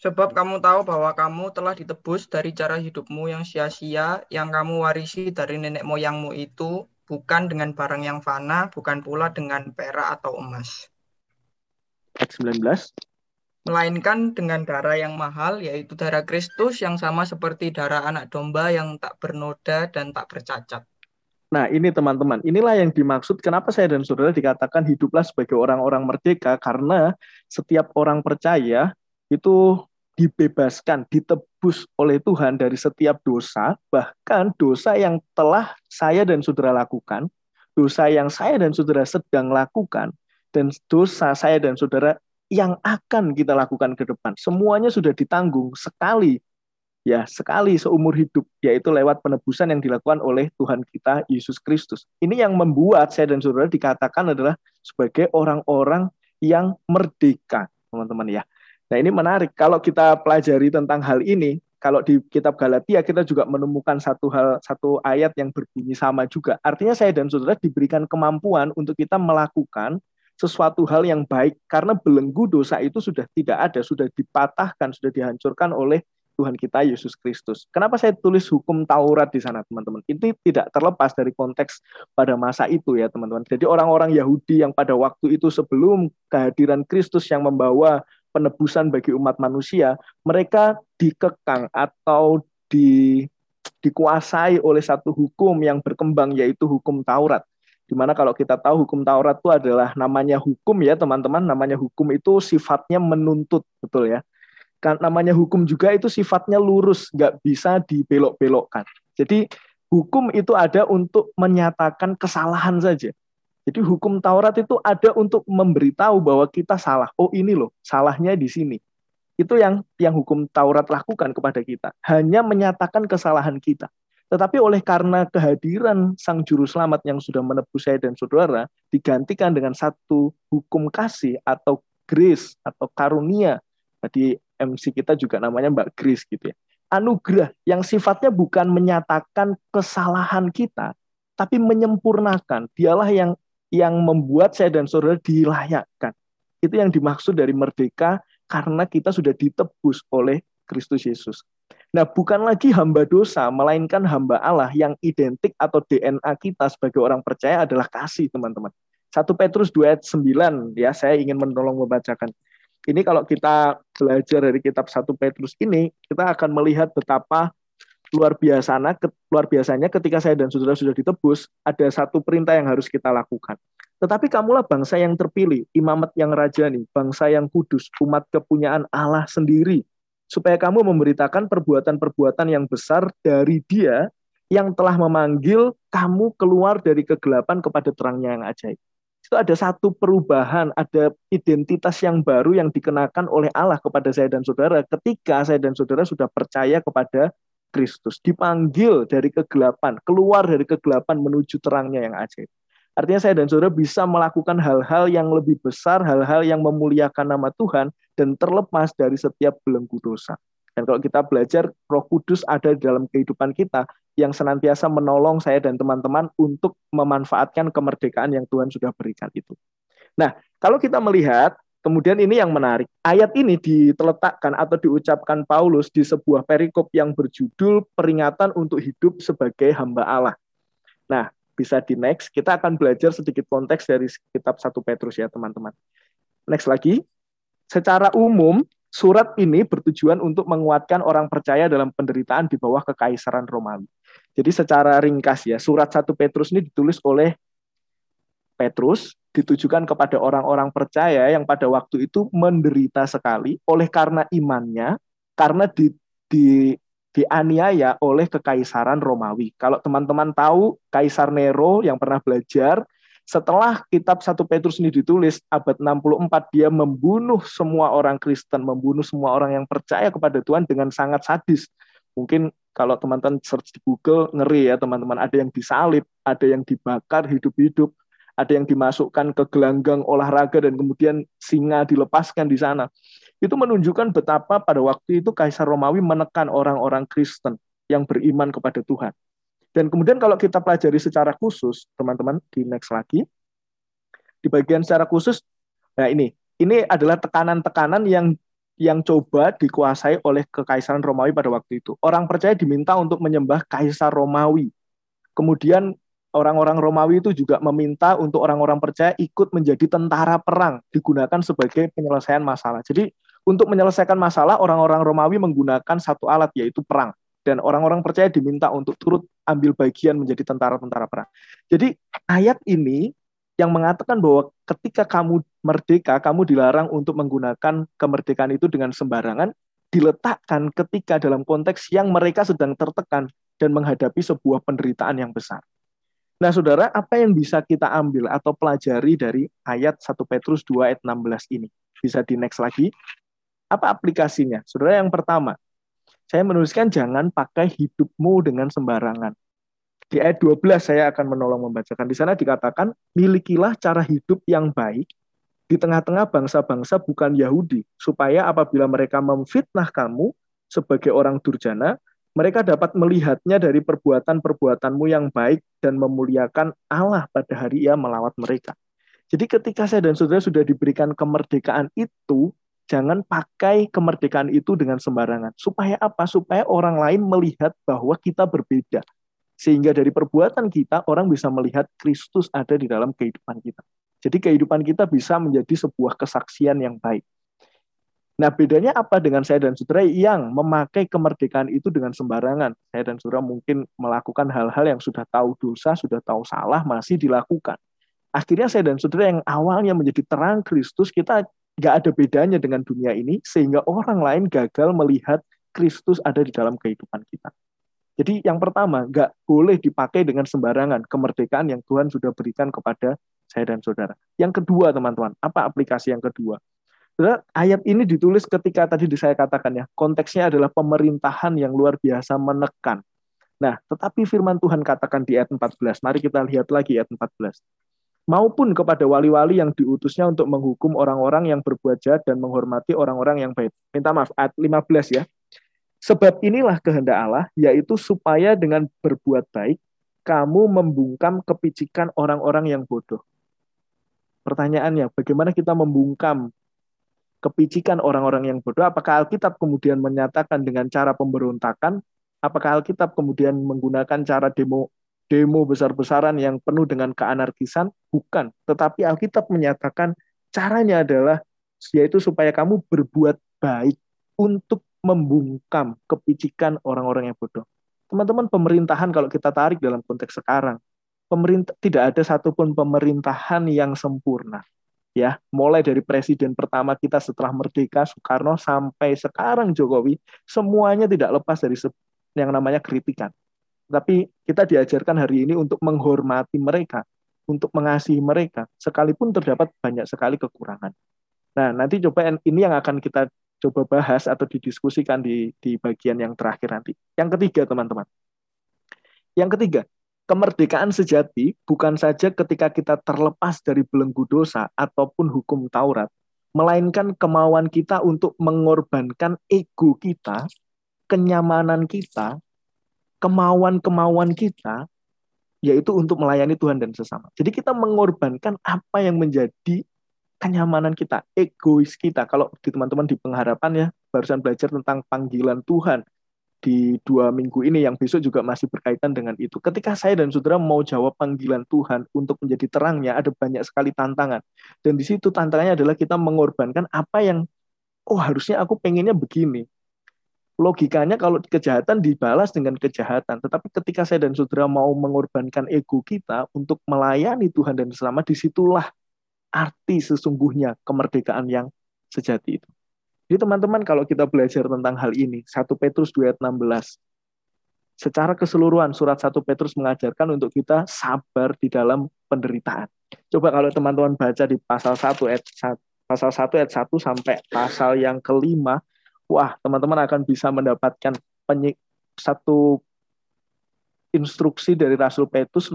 G: Sebab kamu tahu bahwa kamu telah ditebus dari cara hidupmu yang sia-sia, yang kamu warisi dari nenek moyangmu itu, bukan dengan barang yang fana, bukan pula dengan perak atau emas,
B: Ayat 19.
G: melainkan dengan darah yang mahal, yaitu darah Kristus yang sama seperti darah anak domba yang tak bernoda dan tak bercacat.
B: Nah, ini teman-teman, inilah yang dimaksud kenapa saya dan saudara dikatakan hiduplah sebagai orang-orang merdeka karena setiap orang percaya itu dibebaskan, ditebus oleh Tuhan dari setiap dosa, bahkan dosa yang telah saya dan saudara lakukan, dosa yang saya dan saudara sedang lakukan, dan dosa saya dan saudara yang akan kita lakukan ke depan. Semuanya sudah ditanggung sekali ya sekali seumur hidup yaitu lewat penebusan yang dilakukan oleh Tuhan kita Yesus Kristus. Ini yang membuat saya dan saudara dikatakan adalah sebagai orang-orang yang merdeka, teman-teman ya. Nah, ini menarik kalau kita pelajari tentang hal ini, kalau di kitab Galatia kita juga menemukan satu hal satu ayat yang berbunyi sama juga. Artinya saya dan saudara diberikan kemampuan untuk kita melakukan sesuatu hal yang baik karena belenggu dosa itu sudah tidak ada, sudah dipatahkan, sudah dihancurkan oleh Tuhan kita Yesus Kristus. Kenapa saya tulis hukum Taurat di sana, teman-teman? Ini tidak terlepas dari konteks pada masa itu ya, teman-teman. Jadi orang-orang Yahudi yang pada waktu itu sebelum kehadiran Kristus yang membawa penebusan bagi umat manusia, mereka dikekang atau di, dikuasai oleh satu hukum yang berkembang yaitu hukum Taurat. Di mana kalau kita tahu hukum Taurat itu adalah namanya hukum ya teman-teman, namanya hukum itu sifatnya menuntut, betul ya. Kan namanya hukum juga itu sifatnya lurus, nggak bisa dibelok-belokkan. Jadi hukum itu ada untuk menyatakan kesalahan saja. Jadi hukum Taurat itu ada untuk memberitahu bahwa kita salah. Oh ini loh, salahnya di sini. Itu yang yang hukum Taurat lakukan kepada kita. Hanya menyatakan kesalahan kita. Tetapi oleh karena kehadiran Sang Juru Selamat yang sudah menebus saya dan saudara, digantikan dengan satu hukum kasih atau grace atau karunia. Tadi MC kita juga namanya Mbak Grace gitu ya. Anugerah yang sifatnya bukan menyatakan kesalahan kita, tapi menyempurnakan. Dialah yang yang membuat saya dan saudara dilayakkan. Itu yang dimaksud dari merdeka karena kita sudah ditebus oleh Kristus Yesus. Nah, bukan lagi hamba dosa, melainkan hamba Allah yang identik atau DNA kita sebagai orang percaya adalah kasih, teman-teman. 1 Petrus 2 ayat 9, ya, saya ingin menolong membacakan. Ini kalau kita belajar dari kitab 1 Petrus ini, kita akan melihat betapa luar biasanya luar biasanya ketika saya dan saudara sudah ditebus ada satu perintah yang harus kita lakukan. Tetapi kamulah bangsa yang terpilih, imamat yang rajani, bangsa yang kudus, umat kepunyaan Allah sendiri, supaya kamu memberitakan perbuatan-perbuatan yang besar dari Dia yang telah memanggil kamu keluar dari kegelapan kepada terangnya yang ajaib. Itu ada satu perubahan, ada identitas yang baru yang dikenakan oleh Allah kepada saya dan saudara ketika saya dan saudara sudah percaya kepada Kristus, dipanggil dari kegelapan, keluar dari kegelapan menuju terangnya yang ajaib. Artinya saya dan saudara bisa melakukan hal-hal yang lebih besar, hal-hal yang memuliakan nama Tuhan dan terlepas dari setiap belenggu dosa. Dan kalau kita belajar, Roh Kudus ada di dalam kehidupan kita yang senantiasa menolong saya dan teman-teman untuk memanfaatkan kemerdekaan yang Tuhan sudah berikan itu. Nah, kalau kita melihat Kemudian ini yang menarik. Ayat ini diletakkan atau diucapkan Paulus di sebuah perikop yang berjudul peringatan untuk hidup sebagai hamba Allah. Nah, bisa di next. Kita akan belajar sedikit konteks dari kitab 1 Petrus ya, teman-teman. Next lagi. Secara umum, surat ini bertujuan untuk menguatkan orang percaya dalam penderitaan di bawah kekaisaran Romawi. Jadi secara ringkas ya, surat 1 Petrus ini ditulis oleh Petrus ditujukan kepada orang-orang percaya yang pada waktu itu menderita sekali oleh karena imannya, karena di, di dianiaya oleh kekaisaran Romawi. Kalau teman-teman tahu Kaisar Nero yang pernah belajar, setelah kitab 1 Petrus ini ditulis abad 64 dia membunuh semua orang Kristen, membunuh semua orang yang percaya kepada Tuhan dengan sangat sadis. Mungkin kalau teman-teman search di Google ngeri ya teman-teman, ada yang disalib, ada yang dibakar hidup-hidup, ada yang dimasukkan ke gelanggang olahraga dan kemudian singa dilepaskan di sana. Itu menunjukkan betapa pada waktu itu Kaisar Romawi menekan orang-orang Kristen yang beriman kepada Tuhan. Dan kemudian kalau kita pelajari secara khusus, teman-teman, di next lagi, di bagian secara khusus, nah ini, ini adalah tekanan-tekanan yang yang coba dikuasai oleh kekaisaran Romawi pada waktu itu. Orang percaya diminta untuk menyembah Kaisar Romawi. Kemudian orang-orang Romawi itu juga meminta untuk orang-orang percaya ikut menjadi tentara perang digunakan sebagai penyelesaian masalah. Jadi untuk menyelesaikan masalah orang-orang Romawi menggunakan satu alat yaitu perang dan orang-orang percaya diminta untuk turut ambil bagian menjadi tentara-tentara perang. Jadi ayat ini yang mengatakan bahwa ketika kamu merdeka, kamu dilarang untuk menggunakan kemerdekaan itu dengan sembarangan, diletakkan ketika dalam konteks yang mereka sedang tertekan dan menghadapi sebuah penderitaan yang besar. Nah, saudara, apa yang bisa kita ambil atau pelajari dari ayat 1 Petrus 2 ayat 16 ini? Bisa di next lagi. Apa aplikasinya? Saudara, yang pertama, saya menuliskan jangan pakai hidupmu dengan sembarangan. Di ayat 12 saya akan menolong membacakan. Di sana dikatakan, milikilah cara hidup yang baik di tengah-tengah bangsa-bangsa bukan Yahudi, supaya apabila mereka memfitnah kamu, sebagai orang durjana, mereka dapat melihatnya dari perbuatan-perbuatanmu yang baik dan memuliakan Allah pada hari ia melawat mereka. Jadi ketika saya dan saudara sudah diberikan kemerdekaan itu, jangan pakai kemerdekaan itu dengan sembarangan. Supaya apa? Supaya orang lain melihat bahwa kita berbeda. Sehingga dari perbuatan kita, orang bisa melihat Kristus ada di dalam kehidupan kita. Jadi kehidupan kita bisa menjadi sebuah kesaksian yang baik. Nah, bedanya apa dengan saya dan saudara yang memakai kemerdekaan itu dengan sembarangan? Saya dan saudara mungkin melakukan hal-hal yang sudah tahu dosa, sudah tahu salah, masih dilakukan. Akhirnya saya dan saudara yang awalnya menjadi terang Kristus, kita nggak ada bedanya dengan dunia ini, sehingga orang lain gagal melihat Kristus ada di dalam kehidupan kita. Jadi yang pertama, nggak boleh dipakai dengan sembarangan kemerdekaan yang Tuhan sudah berikan kepada saya dan saudara. Yang kedua, teman-teman, apa aplikasi yang kedua? Ayat ini ditulis ketika tadi saya katakan ya, konteksnya adalah pemerintahan yang luar biasa menekan. Nah, tetapi firman Tuhan katakan di ayat 14. Mari kita lihat lagi ayat 14. Maupun kepada wali-wali yang diutusnya untuk menghukum orang-orang yang berbuat jahat dan menghormati orang-orang yang baik. Minta maaf, ayat 15 ya. Sebab inilah kehendak Allah, yaitu supaya dengan berbuat baik, kamu membungkam kepicikan orang-orang yang bodoh. Pertanyaannya, bagaimana kita membungkam kepicikan orang-orang yang bodoh, apakah Alkitab kemudian menyatakan dengan cara pemberontakan? Apakah Alkitab kemudian menggunakan cara demo demo besar-besaran yang penuh dengan keanarkisan? Bukan, tetapi Alkitab menyatakan caranya adalah yaitu supaya kamu berbuat baik untuk membungkam kepicikan orang-orang yang bodoh. Teman-teman, pemerintahan kalau kita tarik dalam konteks sekarang, pemerintah tidak ada satupun pemerintahan yang sempurna ya mulai dari presiden pertama kita setelah merdeka Soekarno sampai sekarang Jokowi semuanya tidak lepas dari yang namanya kritikan. Tapi kita diajarkan hari ini untuk menghormati mereka untuk mengasihi mereka sekalipun terdapat banyak sekali kekurangan. Nah nanti coba ini yang akan kita coba bahas atau didiskusikan di di bagian yang terakhir nanti. Yang ketiga teman-teman. Yang ketiga Kemerdekaan sejati bukan saja ketika kita terlepas dari belenggu dosa ataupun hukum Taurat, melainkan kemauan kita untuk mengorbankan ego kita, kenyamanan kita, kemauan-kemauan kita, yaitu untuk melayani Tuhan dan sesama. Jadi kita mengorbankan apa yang menjadi kenyamanan kita, egois kita. Kalau di teman-teman di pengharapan ya, barusan belajar tentang panggilan Tuhan, di dua minggu ini yang besok juga masih berkaitan dengan itu. Ketika saya dan saudara mau jawab panggilan Tuhan untuk menjadi terangnya, ada banyak sekali tantangan. Dan di situ tantangannya adalah kita mengorbankan apa yang, oh harusnya aku pengennya begini. Logikanya kalau kejahatan dibalas dengan kejahatan. Tetapi ketika saya dan saudara mau mengorbankan ego kita untuk melayani Tuhan dan selamat, di situlah arti sesungguhnya kemerdekaan yang sejati itu. Jadi teman-teman kalau kita belajar tentang hal ini, 1 Petrus 2 ayat 16, secara keseluruhan surat 1 Petrus mengajarkan untuk kita sabar di dalam penderitaan. Coba kalau teman-teman baca di pasal 1 ayat 1, pasal 1 ayat 1 sampai pasal yang kelima, wah teman-teman akan bisa mendapatkan satu instruksi dari Rasul Petrus,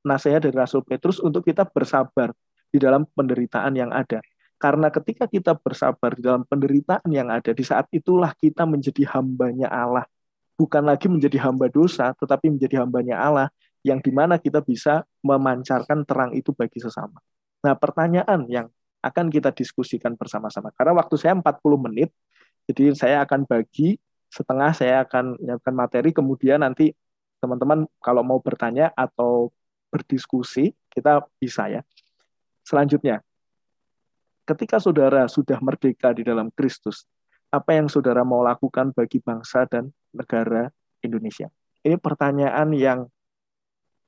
B: nasihat dari Rasul Petrus untuk kita bersabar di dalam penderitaan yang ada. Karena ketika kita bersabar di dalam penderitaan yang ada, di saat itulah kita menjadi hambanya Allah. Bukan lagi menjadi hamba dosa, tetapi menjadi hambanya Allah, yang di mana kita bisa memancarkan terang itu bagi sesama. Nah pertanyaan yang akan kita diskusikan bersama-sama. Karena waktu saya 40 menit, jadi saya akan bagi setengah, saya akan menyiapkan materi, kemudian nanti teman-teman kalau mau bertanya atau berdiskusi, kita bisa ya. Selanjutnya, ketika saudara sudah merdeka di dalam Kristus, apa yang saudara mau lakukan bagi bangsa dan negara Indonesia? Ini pertanyaan yang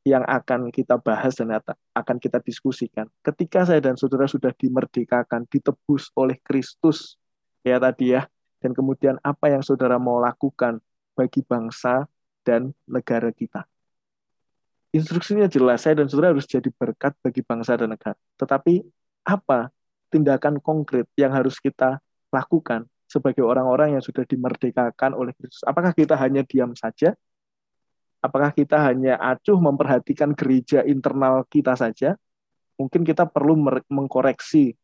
B: yang akan kita bahas dan akan kita diskusikan. Ketika saya dan saudara sudah dimerdekakan, ditebus oleh Kristus, ya tadi ya, dan kemudian apa yang saudara mau lakukan bagi bangsa dan negara kita. Instruksinya jelas, saya dan saudara harus jadi berkat bagi bangsa dan negara. Tetapi apa tindakan konkret yang harus kita lakukan sebagai orang-orang yang sudah dimerdekakan oleh Kristus? Apakah kita hanya diam saja? Apakah kita hanya acuh memperhatikan gereja internal kita saja? Mungkin kita perlu mengkoreksi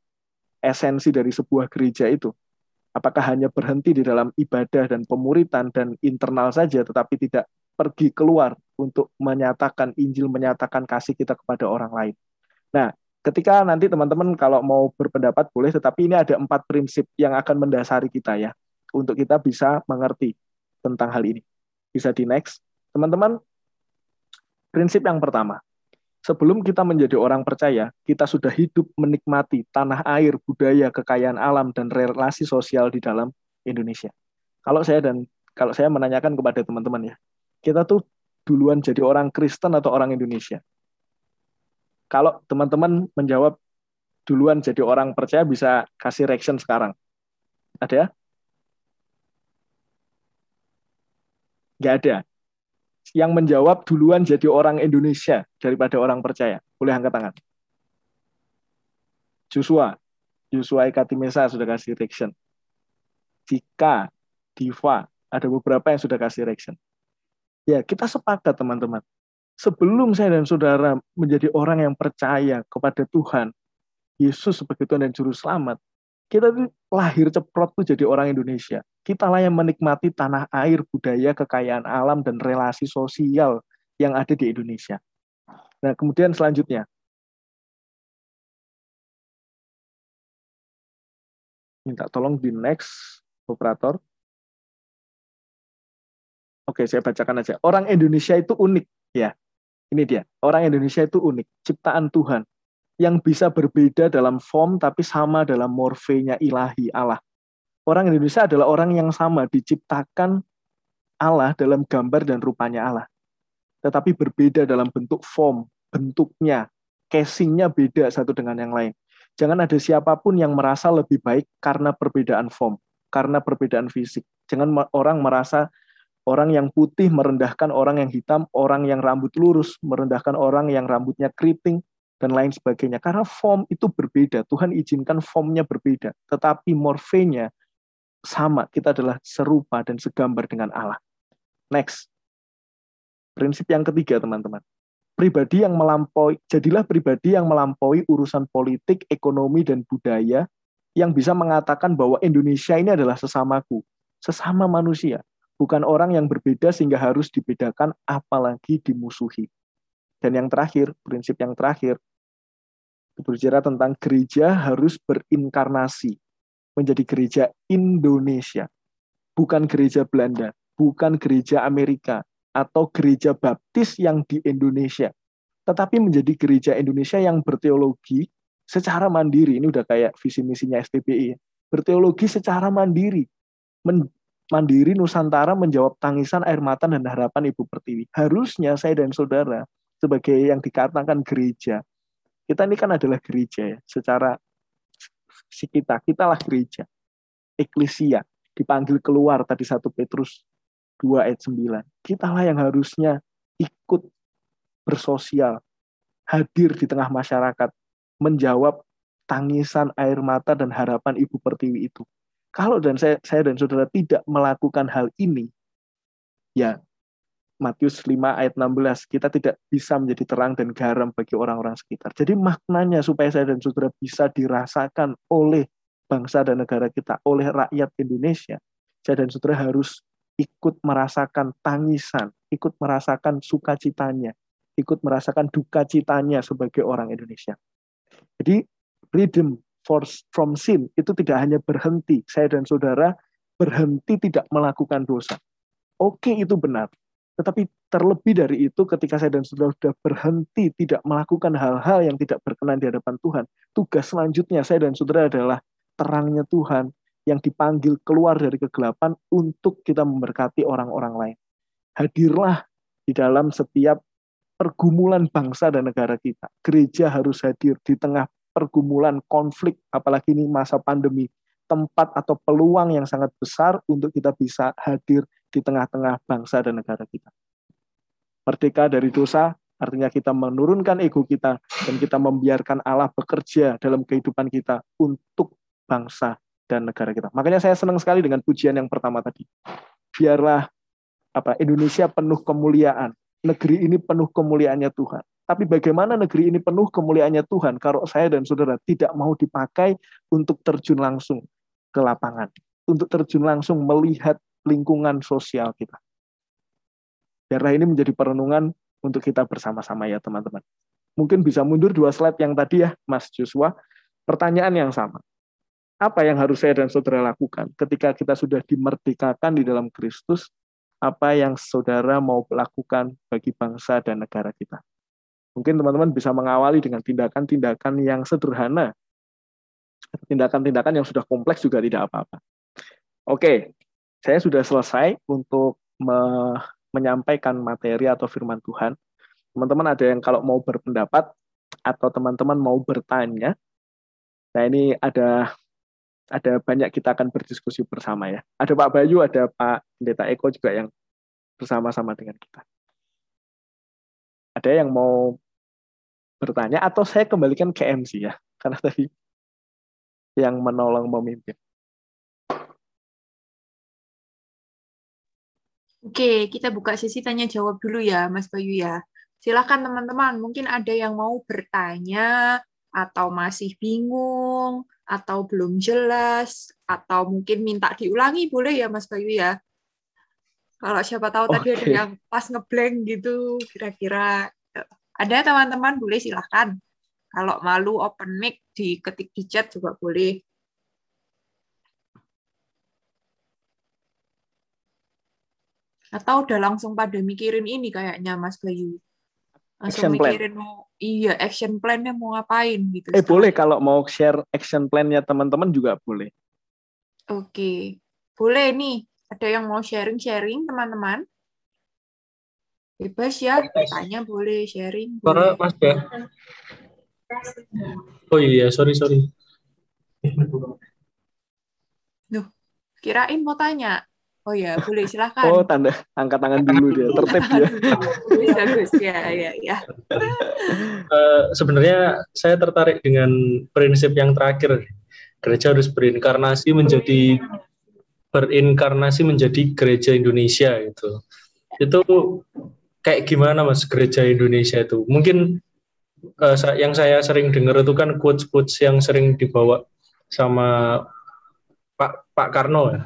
B: esensi dari sebuah gereja itu. Apakah hanya berhenti di dalam ibadah dan pemuritan dan internal saja, tetapi tidak pergi keluar untuk menyatakan Injil, menyatakan kasih kita kepada orang lain. Nah, ketika nanti teman-teman kalau mau berpendapat boleh, tetapi ini ada empat prinsip yang akan mendasari kita ya, untuk kita bisa mengerti tentang hal ini. Bisa di next. Teman-teman, prinsip yang pertama, sebelum kita menjadi orang percaya, kita sudah hidup menikmati tanah air, budaya, kekayaan alam, dan relasi sosial di dalam Indonesia. Kalau saya dan kalau saya menanyakan kepada teman-teman ya, kita tuh duluan jadi orang Kristen atau orang Indonesia? Kalau teman-teman menjawab duluan jadi orang percaya bisa kasih reaction sekarang. Ada? ya? Nggak ada. Yang menjawab duluan jadi orang Indonesia daripada orang percaya. Boleh angkat tangan. Joshua. Joshua Ekatimesa sudah kasih reaction. Jika Diva, ada beberapa yang sudah kasih reaction. Ya, kita sepakat teman-teman. Sebelum saya dan saudara menjadi orang yang percaya kepada Tuhan, Yesus sebagai Tuhan dan Juru Selamat, kita lahir ceprot tuh jadi orang Indonesia. Kita lah yang menikmati tanah air, budaya, kekayaan alam, dan relasi sosial yang ada di Indonesia. Nah, kemudian selanjutnya. Minta tolong di next, operator. Oke, saya bacakan aja. Orang Indonesia itu unik, ya. Ini dia. Orang Indonesia itu unik, ciptaan Tuhan yang bisa berbeda dalam form tapi sama dalam morfenya ilahi Allah. Orang Indonesia adalah orang yang sama diciptakan Allah dalam gambar dan rupanya Allah. Tetapi berbeda dalam bentuk form, bentuknya, casingnya beda satu dengan yang lain. Jangan ada siapa pun yang merasa lebih baik karena perbedaan form, karena perbedaan fisik. Jangan orang merasa orang yang putih merendahkan orang yang hitam, orang yang rambut lurus merendahkan orang yang rambutnya keriting, dan lain sebagainya. Karena form itu berbeda. Tuhan izinkan formnya berbeda. Tetapi morfenya sama. Kita adalah serupa dan segambar dengan Allah. Next. Prinsip yang ketiga, teman-teman. Pribadi yang melampaui, jadilah pribadi yang melampaui urusan politik, ekonomi, dan budaya yang bisa mengatakan bahwa Indonesia ini adalah sesamaku, sesama manusia bukan orang yang berbeda sehingga harus dibedakan apalagi dimusuhi. Dan yang terakhir, prinsip yang terakhir, berbicara tentang gereja harus berinkarnasi menjadi gereja Indonesia, bukan gereja Belanda, bukan gereja Amerika, atau gereja baptis yang di Indonesia, tetapi menjadi gereja Indonesia yang berteologi secara mandiri. Ini udah kayak visi misinya STBI, berteologi secara mandiri, Mandiri Nusantara menjawab tangisan air mata dan harapan Ibu Pertiwi. Harusnya saya dan saudara sebagai yang dikatakan gereja, kita ini kan adalah gereja ya, secara si kita, lah gereja. Eklesia dipanggil keluar tadi satu Petrus 2 ayat 9. Kita lah yang harusnya ikut bersosial, hadir di tengah masyarakat, menjawab tangisan air mata dan harapan Ibu Pertiwi itu. Kalau dan saya, saya dan saudara tidak melakukan hal ini, ya Matius 5 ayat 16, kita tidak bisa menjadi terang dan garam bagi orang-orang sekitar. Jadi maknanya supaya saya dan saudara bisa dirasakan oleh bangsa dan negara kita, oleh rakyat Indonesia, saya dan saudara harus ikut merasakan tangisan, ikut merasakan sukacitanya, ikut merasakan duka citanya sebagai orang Indonesia. Jadi freedom for, from sin itu tidak hanya berhenti, saya dan saudara berhenti tidak melakukan dosa. Oke, itu benar. Tetapi terlebih dari itu ketika saya dan saudara sudah berhenti tidak melakukan hal-hal yang tidak berkenan di hadapan Tuhan, tugas selanjutnya saya dan saudara adalah terangnya Tuhan yang dipanggil keluar dari kegelapan untuk kita memberkati orang-orang lain. Hadirlah di dalam setiap pergumulan bangsa dan negara kita. Gereja harus hadir di tengah pergumulan konflik, apalagi ini masa pandemi, tempat atau peluang yang sangat besar untuk kita bisa hadir di tengah-tengah bangsa dan negara kita. Merdeka dari dosa artinya kita menurunkan ego kita dan kita membiarkan Allah bekerja dalam kehidupan kita untuk bangsa dan negara kita. Makanya saya senang sekali dengan pujian yang pertama tadi. Biarlah apa Indonesia penuh kemuliaan, negeri ini penuh kemuliaannya Tuhan. Tapi bagaimana negeri ini penuh kemuliaannya Tuhan kalau saya dan saudara tidak mau dipakai untuk terjun langsung ke lapangan. untuk terjun langsung melihat lingkungan sosial kita. Biarlah ini menjadi perenungan untuk kita bersama-sama ya teman-teman. Mungkin bisa mundur dua slide yang tadi ya Mas Joshua. Pertanyaan yang sama. Apa yang harus saya dan saudara lakukan ketika kita sudah dimerdekakan di dalam Kristus? Apa yang saudara mau lakukan bagi bangsa dan negara kita? Mungkin teman-teman bisa mengawali dengan tindakan-tindakan yang sederhana. Tindakan-tindakan yang sudah kompleks juga tidak apa-apa. Oke, saya sudah selesai untuk me menyampaikan materi atau firman Tuhan. Teman-teman ada yang kalau mau berpendapat atau teman-teman mau bertanya, nah ini ada ada banyak kita akan berdiskusi bersama ya. Ada Pak Bayu, ada Pak Pendeta Eko juga yang bersama-sama dengan kita. Ada yang mau bertanya atau saya kembalikan ke MC ya, karena tadi yang menolong memimpin.
A: Oke, kita buka sesi tanya jawab dulu ya, Mas Bayu ya. Silakan teman-teman, mungkin ada yang mau bertanya atau masih bingung atau belum jelas atau mungkin minta diulangi boleh ya Mas Bayu ya. Kalau siapa tahu tadi ada yang pas ngeblank gitu kira-kira ada teman-teman boleh silakan. Kalau malu open mic diketik di chat juga boleh. Atau udah langsung pada mikirin ini kayaknya Mas Bayu. Langsung
B: Action plan.
A: mikirin mau iya action plan-nya mau ngapain gitu.
B: Eh boleh kalau mau share action plan-nya teman-teman juga boleh.
A: Oke. Boleh nih. Ada yang mau sharing-sharing teman-teman? Bebas ya, tanya boleh, sharing
K: Karena
A: boleh.
K: Mas ya. Oh iya, sorry sorry.
A: Duh, kirain mau tanya. Oh ya, boleh silahkan.
B: Oh tanda angkat tangan dulu dia, tertib dia.
A: Bisa Gus, ya, ya, ya.
K: Eh, sebenarnya saya tertarik dengan prinsip yang terakhir. Gereja harus berinkarnasi menjadi berinkarnasi menjadi gereja Indonesia itu. Itu kayak gimana Mas gereja Indonesia itu? Mungkin sa- yang saya sering dengar itu kan quotes-quotes yang sering dibawa sama Pak Pak Karno ya.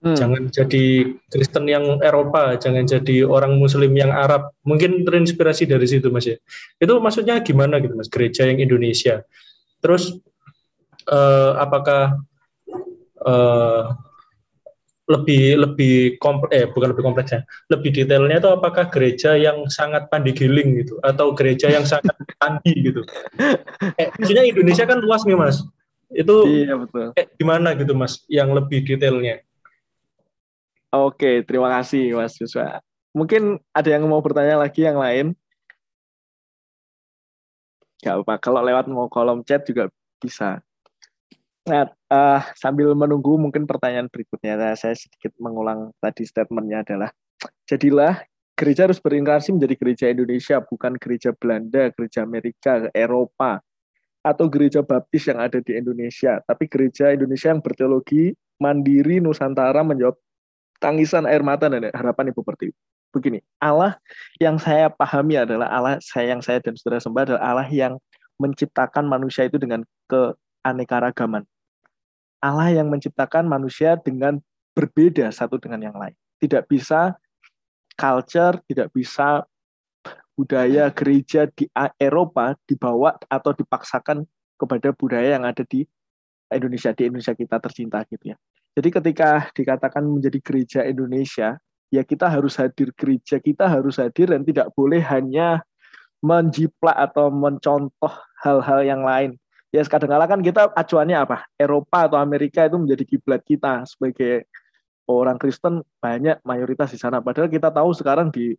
B: Hmm.
K: Jangan jadi Kristen yang Eropa, jangan jadi orang Muslim yang Arab. Mungkin terinspirasi dari situ, Mas ya. Itu maksudnya gimana gitu, Mas? Gereja yang Indonesia. Terus eh, apakah eh, lebih lebih kompleks, eh bukan lebih kompleksnya, lebih detailnya itu apakah gereja yang sangat pandigiling gitu, atau gereja yang sangat pandi gitu? Eh, maksudnya Indonesia kan luas nih, Mas. Itu
B: Iya betul.
K: kayak gimana gitu, Mas? Yang lebih detailnya?
B: Oke, terima kasih Mas Joshua. Mungkin ada yang mau bertanya lagi yang lain? Gak apa, kalau lewat mau kolom chat juga bisa. Nah, eh, sambil menunggu mungkin pertanyaan berikutnya, nah, saya sedikit mengulang tadi statementnya adalah, jadilah gereja harus berinkarnasi menjadi gereja Indonesia, bukan gereja Belanda, gereja Amerika, Eropa, atau gereja baptis yang ada di Indonesia, tapi gereja Indonesia yang berteologi mandiri Nusantara menjawab tangisan air mata dan harapan Ibu Pertiwi. Begini, Allah yang saya pahami adalah Allah saya yang saya dan saudara sembah adalah Allah yang menciptakan manusia itu dengan keanekaragaman. Allah yang menciptakan manusia dengan berbeda satu dengan yang lain. Tidak bisa culture, tidak bisa budaya gereja di Eropa dibawa atau dipaksakan kepada budaya yang ada di Indonesia, di Indonesia kita tercinta gitu ya. Jadi ketika dikatakan menjadi gereja Indonesia, ya kita harus hadir gereja kita harus hadir dan tidak boleh hanya menjiplak atau mencontoh hal-hal yang lain. Ya kadang-kala kan kita acuannya apa? Eropa atau Amerika itu menjadi kiblat kita sebagai orang Kristen banyak mayoritas di sana. Padahal kita tahu sekarang di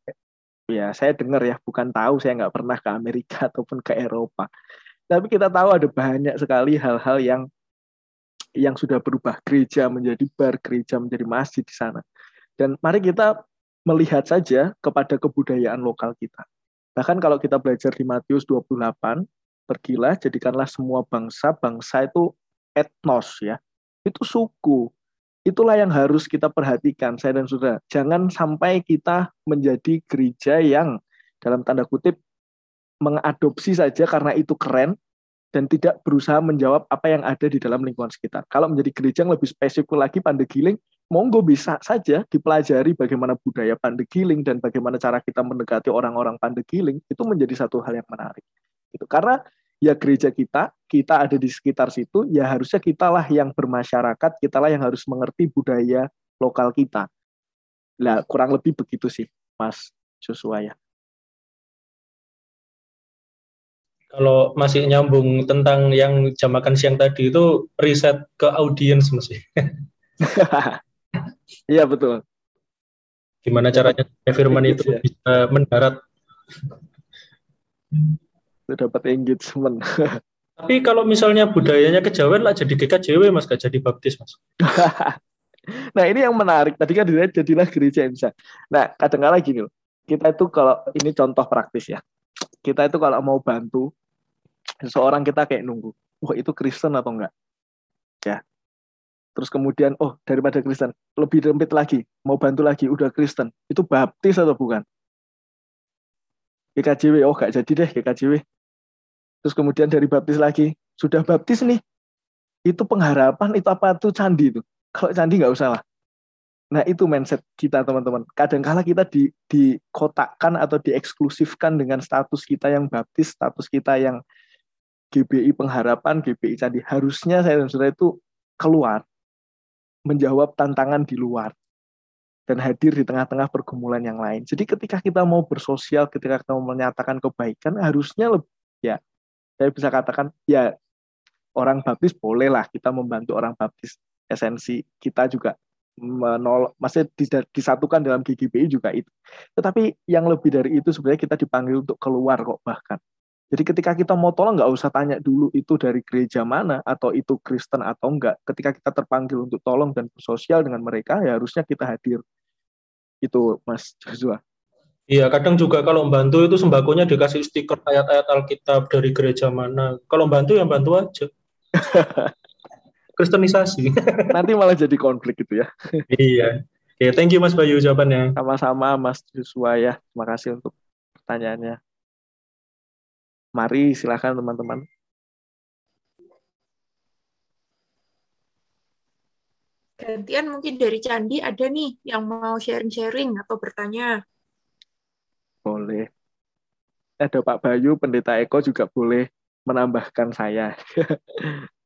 B: ya saya dengar ya bukan tahu saya nggak pernah ke Amerika ataupun ke Eropa. Tapi kita tahu ada banyak sekali hal-hal yang yang sudah berubah gereja menjadi bar, gereja menjadi masjid di sana. Dan mari kita melihat saja kepada kebudayaan lokal kita. Bahkan kalau kita belajar di Matius 28, pergilah jadikanlah semua bangsa, bangsa itu etnos ya. Itu suku. Itulah yang harus kita perhatikan saya dan saudara. Jangan sampai kita menjadi gereja yang dalam tanda kutip mengadopsi saja karena itu keren, dan tidak berusaha menjawab apa yang ada di dalam lingkungan sekitar. Kalau menjadi gereja yang lebih spesifik lagi Pandegiling, monggo bisa saja dipelajari bagaimana budaya Pandegiling dan bagaimana cara kita mendekati orang-orang Pandegiling itu menjadi satu hal yang menarik. Itu karena ya gereja kita, kita ada di sekitar situ, ya harusnya kitalah yang bermasyarakat, kitalah yang harus mengerti budaya lokal kita. Lah kurang lebih begitu sih, Mas Joshua ya.
K: Kalau masih nyambung tentang yang jam makan siang tadi itu riset ke audiens masih.
B: Iya betul.
K: Gimana caranya firman itu
B: Ya.
K: bisa mendarat.
B: Itu dapat engagement.
K: Tapi kalau misalnya budayanya kejawen lah jadi GKJW mas, gak jadi baptis mas.
B: nah ini yang menarik. Tadi kan dilihat jadilah gereja yang bisa. Nah kadang-kala gini loh. Kita itu kalau ini contoh praktis ya. Kita itu kalau mau bantu seseorang kita kayak nunggu. Wah itu Kristen atau enggak? Ya. Terus kemudian, oh daripada Kristen, lebih dempit lagi, mau bantu lagi, udah Kristen. Itu baptis atau bukan? GKJW, oh gak jadi deh GKJW. Terus kemudian dari baptis lagi, sudah baptis nih. Itu pengharapan, itu apa tuh candi itu. Kalau candi nggak usah lah. Nah itu mindset kita teman-teman. Kadangkala kita di, dikotakkan atau dieksklusifkan dengan status kita yang baptis, status kita yang GBI pengharapan, GBI candi. Harusnya saya dan saudara itu keluar, menjawab tantangan di luar, dan hadir di tengah-tengah pergumulan yang lain. Jadi ketika kita mau bersosial, ketika kita mau menyatakan kebaikan, harusnya lebih, ya saya bisa katakan ya orang baptis bolehlah kita membantu orang baptis. Esensi kita juga menol, masih disatukan dalam GGBI juga itu. Tetapi yang lebih dari itu sebenarnya kita dipanggil untuk keluar kok bahkan. Jadi ketika kita mau tolong nggak usah tanya dulu itu dari gereja mana atau itu Kristen atau enggak. Ketika kita terpanggil untuk tolong dan bersosial dengan mereka, ya harusnya kita hadir. Itu Mas Joshua.
K: Iya, kadang juga kalau membantu itu sembakonya dikasih stiker ayat-ayat Alkitab dari gereja mana. Kalau bantu ya bantu aja. Kristenisasi.
B: Nanti malah jadi konflik gitu ya.
K: iya. Oke, thank you Mas Bayu jawabannya.
B: Sama-sama Mas Joshua ya. Terima kasih untuk pertanyaannya. Mari silakan teman-teman.
A: Gantian mungkin dari Candi ada nih yang mau sharing-sharing atau bertanya.
B: Boleh. Ada Pak Bayu, Pendeta Eko juga boleh menambahkan saya.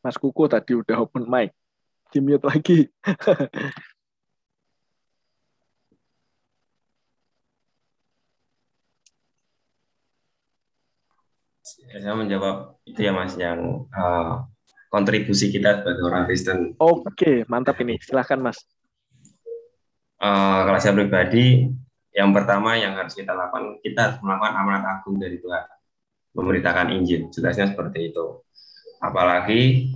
B: Mas Kuku tadi udah open mic. Di mute lagi.
F: saya menjawab itu ya mas yang uh, kontribusi kita sebagai orang Kristen.
B: Oke, mantap ini. Silahkan mas.
F: Uh, kalau saya pribadi, yang pertama yang harus kita lakukan, kita harus melakukan amanat agung dari Tuhan, memberitakan Injil. Jelasnya seperti itu. Apalagi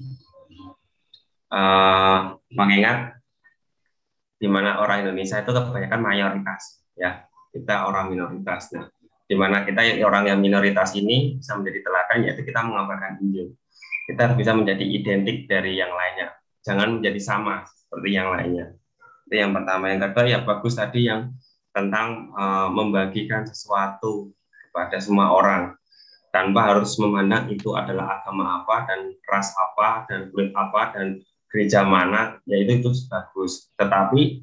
F: uh, mengingat di mana orang Indonesia itu kebanyakan mayoritas, ya kita orang minoritas. Nah, di mana kita orang yang minoritas ini bisa menjadi teladan yaitu kita mengabarkan Injil. Kita bisa menjadi identik dari yang lainnya. Jangan menjadi sama seperti yang lainnya. Itu yang pertama. Yang kedua ya bagus tadi yang tentang uh, membagikan sesuatu kepada semua orang tanpa harus memandang itu adalah agama apa dan ras apa dan kulit apa dan gereja mana yaitu itu bagus. Tetapi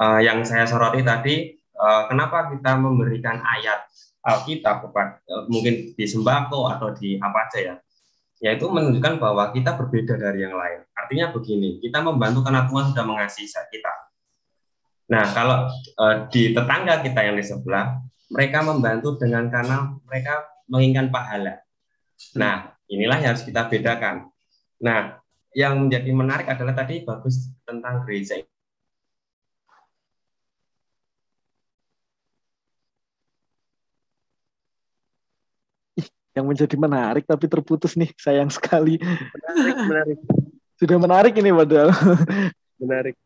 F: uh, yang saya soroti tadi uh, kenapa kita memberikan ayat Alkitab kepada mungkin di sembako atau di apa aja ya, yaitu menunjukkan bahwa kita berbeda dari yang lain. Artinya begini, kita membantu karena Tuhan sudah mengasihi kita. Nah, kalau uh, di tetangga kita yang di sebelah, mereka membantu dengan karena mereka menginginkan pahala. Nah, inilah yang harus kita bedakan. Nah, yang menjadi menarik adalah tadi bagus tentang gereja
B: yang menjadi menarik tapi terputus nih sayang sekali
K: menarik menarik
B: sudah menarik ini padahal
K: menarik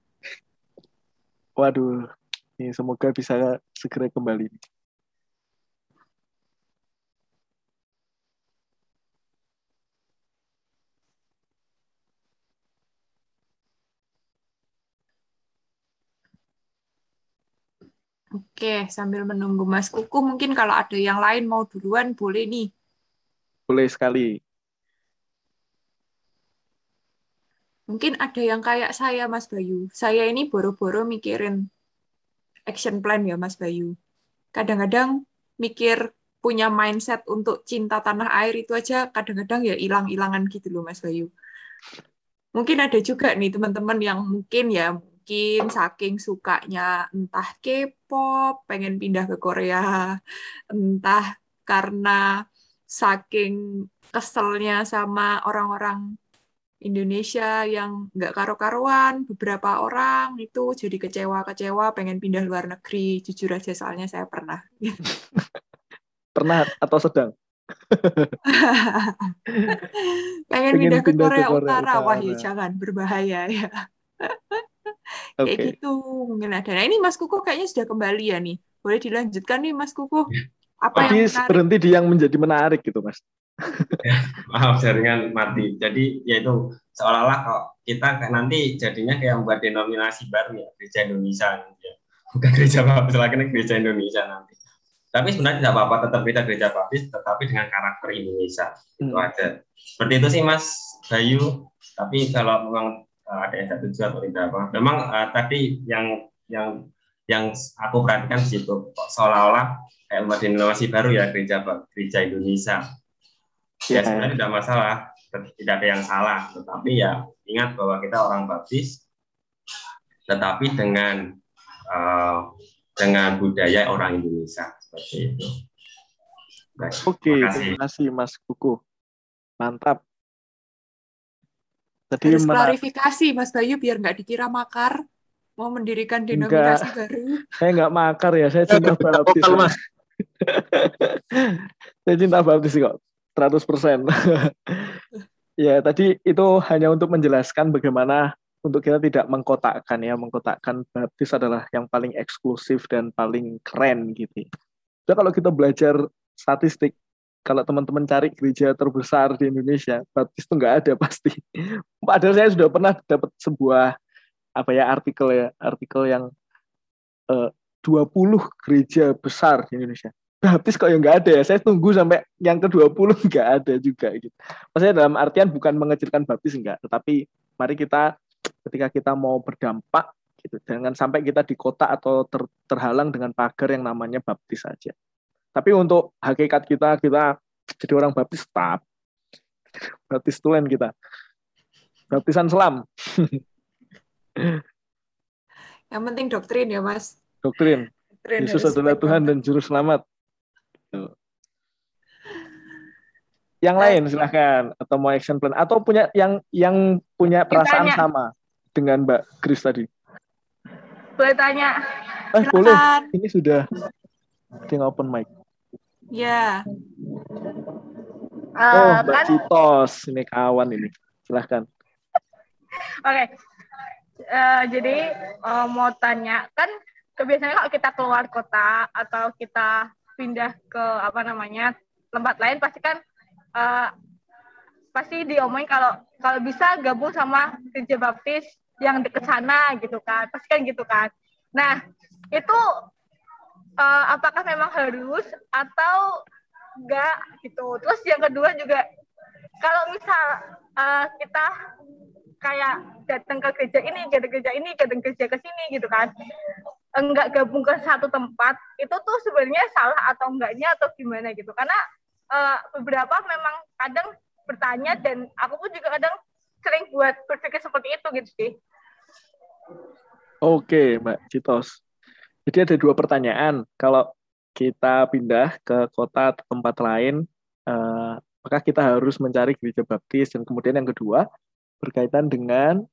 B: Waduh, ini semoga bisa segera kembali.
A: Oke, sambil menunggu Mas Kuku, mungkin kalau ada yang lain mau duluan, boleh nih.
B: Boleh sekali.
A: Mungkin ada yang kayak saya, Mas Bayu. Saya ini boro-boro mikirin action plan ya, Mas Bayu. Kadang-kadang mikir punya mindset untuk cinta tanah air itu aja kadang-kadang ya hilang-hilangan gitu loh, Mas Bayu. Mungkin ada juga nih teman-teman yang mungkin ya mungkin saking sukanya entah K-pop, pengen pindah ke Korea, entah karena saking keselnya sama orang-orang Indonesia yang nggak karo-karuan, beberapa orang itu jadi kecewa-kecewa pengen pindah luar negeri. Jujur aja soalnya saya pernah.
B: Pernah atau sedang?
A: pengen,
B: Pengen
A: pindah ke
B: pindah ke
A: Korea,
B: Korea
A: Utara. Wah ya
B: Utara.
A: jangan, berbahaya ya. Kayak
B: Oke.
A: gitu mungkin ada. Nah ini Mas Kuku kayaknya sudah kembali ya nih. Boleh dilanjutkan nih Mas Kuku. Apa
B: Tadi
A: yang menarik?
B: berhenti di yang menjadi menarik gitu, Mas.
F: maaf jaringan mati. Jadi yaitu seolah-olah kok kita kayak nanti jadinya kayak membuat denominasi baru ya gereja Indonesia nanti ya. Bukan gereja baptis lagi nih gereja Indonesia nanti. Tapi sebenarnya tidak apa-apa tetap kita gereja baptis tetapi dengan karakter Indonesia. Itu
B: Hmm.
F: aja. Seperti itu sih Mas Bayu. Tapi kalau memang ada yang setuju atau tidak apa. Memang uh, tadi yang yang yang aku perhatikan di situ seolah-olah kayak membuat denominasi baru ya gereja gereja Indonesia ya
B: Ya.
F: sebenarnya tidak masalah tidak ada yang salah tetapi ya ingat bahwa kita orang baptis tetapi dengan eh, dengan budaya orang Indonesia seperti itu Baik,
B: Oke,
F: kasih.
B: terima kasih Mas Kuku. Mantap. Tadi
A: Harus
B: mena-
A: klarifikasi Mas Bayu biar nggak dikira makar mau mendirikan
B: Enggak.
A: denominasi baru.
B: saya nggak makar ya, saya cinta baptis.
K: Vokal, Mas.
B: saya cinta baptis kok, 100%. ya, tadi itu hanya untuk menjelaskan bagaimana untuk kita tidak mengkotakkan ya, mengkotakkan baptis adalah yang paling eksklusif dan paling keren gitu. Jadi kalau kita belajar statistik, kalau teman-teman cari gereja terbesar di Indonesia, baptis itu nggak ada pasti. Padahal saya sudah pernah dapat sebuah apa ya artikel ya, artikel yang eh, 20 gereja besar di Indonesia. Baptis kok yang nggak ada ya. Saya tunggu sampai yang ke-20 nggak ada juga gitu. Maksudnya dalam artian bukan mengecilkan baptis enggak, tetapi mari kita ketika kita mau berdampak gitu, jangan sampai kita di kota atau ter- terhalang dengan pagar yang namanya baptis saja. Tapi untuk hakikat kita kita jadi orang baptis tetap baptis tulen kita. Baptisan selam,
A: Yang penting doktrin ya Mas.
B: doktrin.
A: Doktrin
B: Yesus adalah Tuhan dan juru selamat. Tuh. Yang lain silahkan atau mau action plan atau punya yang yang punya perasaan
E: Ditanya.
B: sama dengan Mbak Kris tadi.
E: Boleh tanya?
B: Eh boleh, ini sudah tinggal open mic.
A: Ya.
B: Oh Mbak
E: kan
B: Citos, ini kawan ini. Silahkan.
E: Oke. Eh, jadi eh, mau tanya kan kebiasaannya kalau kita keluar kota atau kita pindah ke apa namanya tempat lain pasti kan eh, pasti diomongin kalau kalau bisa gabung sama gereja baptis yang deket sana gitu kan pasti kan gitu kan nah itu eh, apakah memang harus atau enggak gitu terus yang kedua juga kalau misal eh, kita kayak datang ke gereja ini, ke gereja ini, ke gereja ke sini gitu kan. Enggak gabung ke satu tempat, itu tuh sebenarnya salah atau enggaknya atau gimana gitu. Karena eh, beberapa memang kadang bertanya dan aku pun juga kadang sering buat berpikir seperti itu gitu sih.
B: Oke Mbak Citos. Jadi ada dua pertanyaan. Kalau kita pindah ke kota atau tempat lain, eh, apakah kita harus mencari gereja baptis? Dan kemudian yang kedua, berkaitan dengan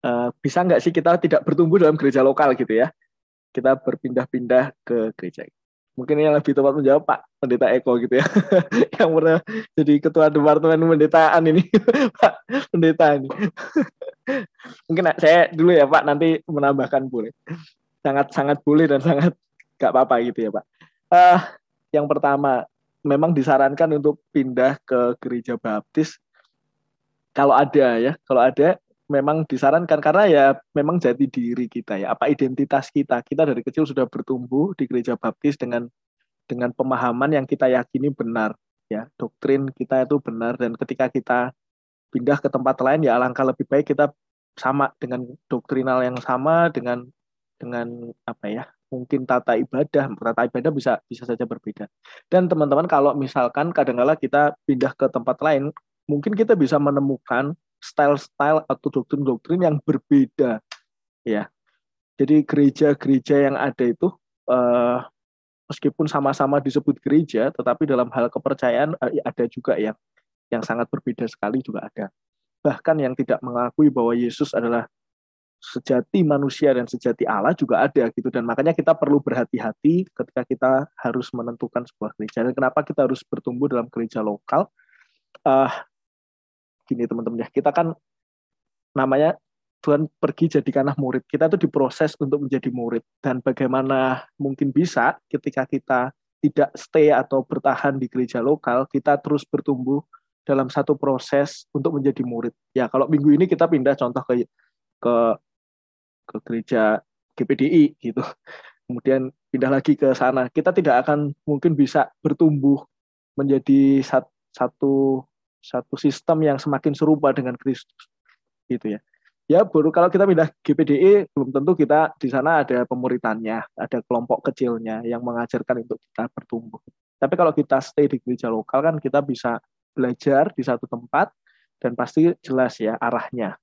B: eh, bisa nggak sih kita tidak bertumbuh dalam gereja lokal gitu ya? Kita berpindah-pindah ke gereja. Mungkin yang lebih tepat menjawab Pak Pendeta Eko gitu ya, yang pernah jadi ketua departemen pendetaan ini, Pak Pendeta ini. Mungkin saya dulu ya Pak, nanti menambahkan boleh. Sangat sangat boleh dan sangat nggak apa-apa gitu ya Pak. Uh, yang pertama memang disarankan untuk pindah ke gereja baptis kalau ada ya, kalau ada memang disarankan karena ya memang jati diri kita ya, apa identitas kita. Kita dari kecil sudah bertumbuh di gereja baptis dengan dengan pemahaman yang kita yakini benar ya, doktrin kita itu benar dan ketika kita pindah ke tempat lain ya alangkah lebih baik kita sama dengan doktrinal yang sama dengan dengan apa ya mungkin tata ibadah tata ibadah bisa bisa saja berbeda. Dan teman-teman kalau misalkan kadang-kala kita pindah ke tempat lain mungkin kita bisa menemukan style-style atau doktrin-doktrin yang berbeda ya. Jadi gereja-gereja yang ada itu eh, meskipun sama-sama disebut gereja tetapi dalam hal kepercayaan eh, ada juga yang yang sangat berbeda sekali juga ada. Bahkan yang tidak mengakui bahwa Yesus adalah sejati manusia dan sejati Allah juga ada gitu. Dan makanya kita perlu berhati-hati ketika kita harus menentukan sebuah gereja. Dan kenapa kita harus bertumbuh dalam gereja lokal? Uh, gini teman-teman ya kita kan namanya Tuhan pergi jadikanlah murid. Kita itu diproses untuk menjadi murid. Dan bagaimana mungkin bisa ketika kita tidak stay atau bertahan di gereja lokal kita terus bertumbuh dalam satu proses untuk menjadi murid. Ya kalau minggu ini kita pindah contoh ke ke ke gereja GPDI gitu. Kemudian pindah lagi ke sana. Kita tidak akan mungkin bisa bertumbuh menjadi satu satu sistem yang semakin serupa dengan Kristus. Gitu ya. Ya baru kalau kita pindah GPDI belum tentu kita di sana ada pemuritannya, ada kelompok kecilnya yang mengajarkan untuk kita bertumbuh. Tapi kalau kita stay di gereja lokal kan kita bisa belajar di satu tempat dan pasti jelas ya arahnya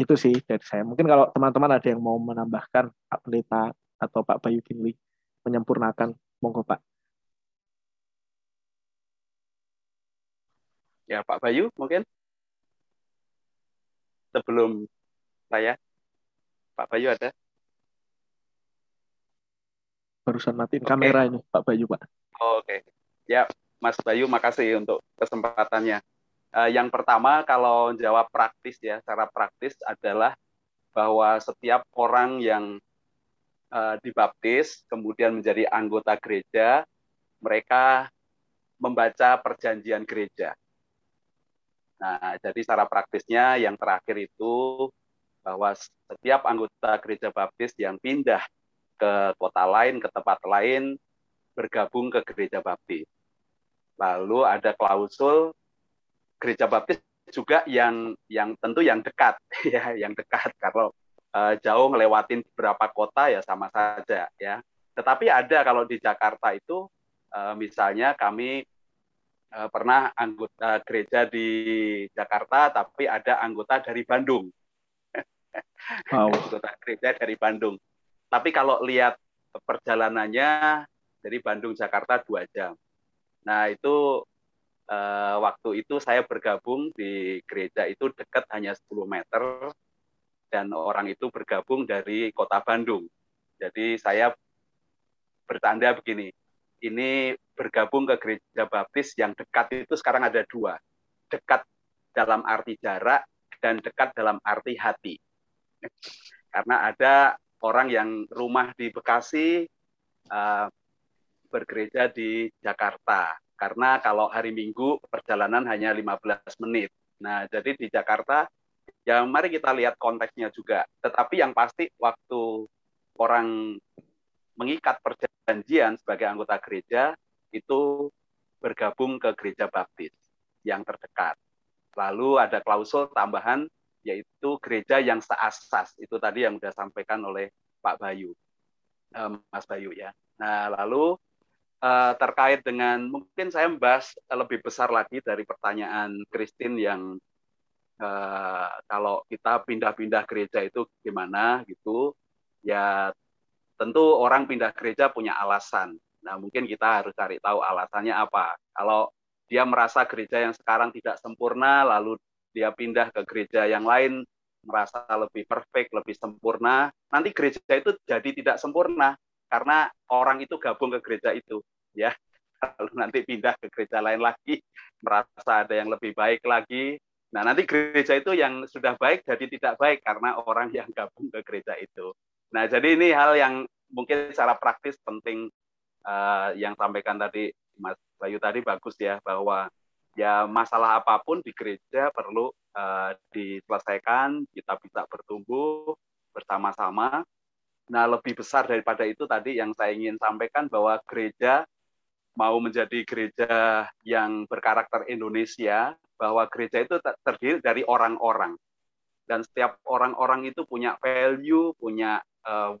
B: itu sih dari saya. Mungkin kalau teman-teman ada yang mau menambahkan Pak Pendeta atau Pak Bayu Kinli menyempurnakan, monggo Pak.
J: Ya Pak Bayu mungkin sebelum saya, Pak Bayu ada?
B: Barusan matiin okay. kamera ini Pak Bayu Pak.
J: Oh, Oke, okay. ya Mas Bayu makasih untuk kesempatannya. Uh, yang pertama kalau jawab praktis ya, secara praktis adalah bahwa setiap orang yang uh, dibaptis kemudian menjadi anggota gereja, mereka membaca perjanjian gereja. Nah, jadi secara praktisnya yang terakhir itu bahwa setiap anggota gereja baptis yang pindah ke kota lain, ke tempat lain, bergabung ke gereja baptis. Lalu ada klausul gereja baptis juga yang yang tentu yang dekat ya yang dekat. Kalau uh, jauh ngelewatin beberapa kota ya sama saja ya. Tetapi ada kalau di Jakarta itu uh, misalnya kami uh, pernah anggota gereja di Jakarta tapi ada anggota dari Bandung. Wow. anggota gereja dari Bandung. Tapi kalau lihat perjalanannya dari Bandung Jakarta dua jam. Nah itu uh, waktu itu saya bergabung di gereja itu dekat hanya 10 meter dan orang itu bergabung dari kota Bandung. Jadi saya bertanda begini, ini bergabung ke gereja baptis yang dekat itu sekarang ada dua. Dekat dalam arti jarak dan dekat dalam arti hati. Karena ada orang yang rumah di Bekasi, uh, bergereja di Jakarta karena kalau hari Minggu perjalanan hanya 15 menit. Nah, jadi di Jakarta ya mari kita lihat konteksnya juga. Tetapi yang pasti waktu orang mengikat perjanjian sebagai anggota gereja itu bergabung ke gereja baptis yang terdekat. Lalu ada klausul tambahan yaitu gereja yang seasas. Itu tadi yang sudah sampaikan oleh Pak Bayu, eh, Mas Bayu ya. Nah, lalu uh, terkait dengan mungkin saya membahas lebih besar lagi dari pertanyaan Christine yang uh, kalau kita pindah-pindah gereja itu gimana gitu ya tentu orang pindah gereja punya alasan. Nah mungkin kita harus cari tahu alasannya apa. Kalau dia merasa gereja yang sekarang tidak sempurna lalu dia pindah ke gereja yang lain merasa lebih perfect, lebih sempurna, nanti gereja itu jadi tidak sempurna karena orang itu gabung ke gereja itu ya. Lalu nanti pindah ke gereja lain lagi merasa ada yang lebih baik lagi. Nah nanti gereja itu yang sudah baik jadi tidak baik karena orang yang gabung ke gereja itu. Nah, jadi ini hal yang mungkin secara praktis penting eh, yang sampaikan tadi Mas Bayu tadi bagus ya bahwa ya masalah apa pun di gereja perlu eh, diselesaikan, kita bisa bertumbuh bersama-sama. Nah, lebih besar daripada itu tadi yang saya ingin sampaikan bahwa gereja mau menjadi gereja yang berkarakter Indonesia, bahwa gereja itu ter- terdiri dari orang-orang. Dan setiap orang-orang itu punya value, punya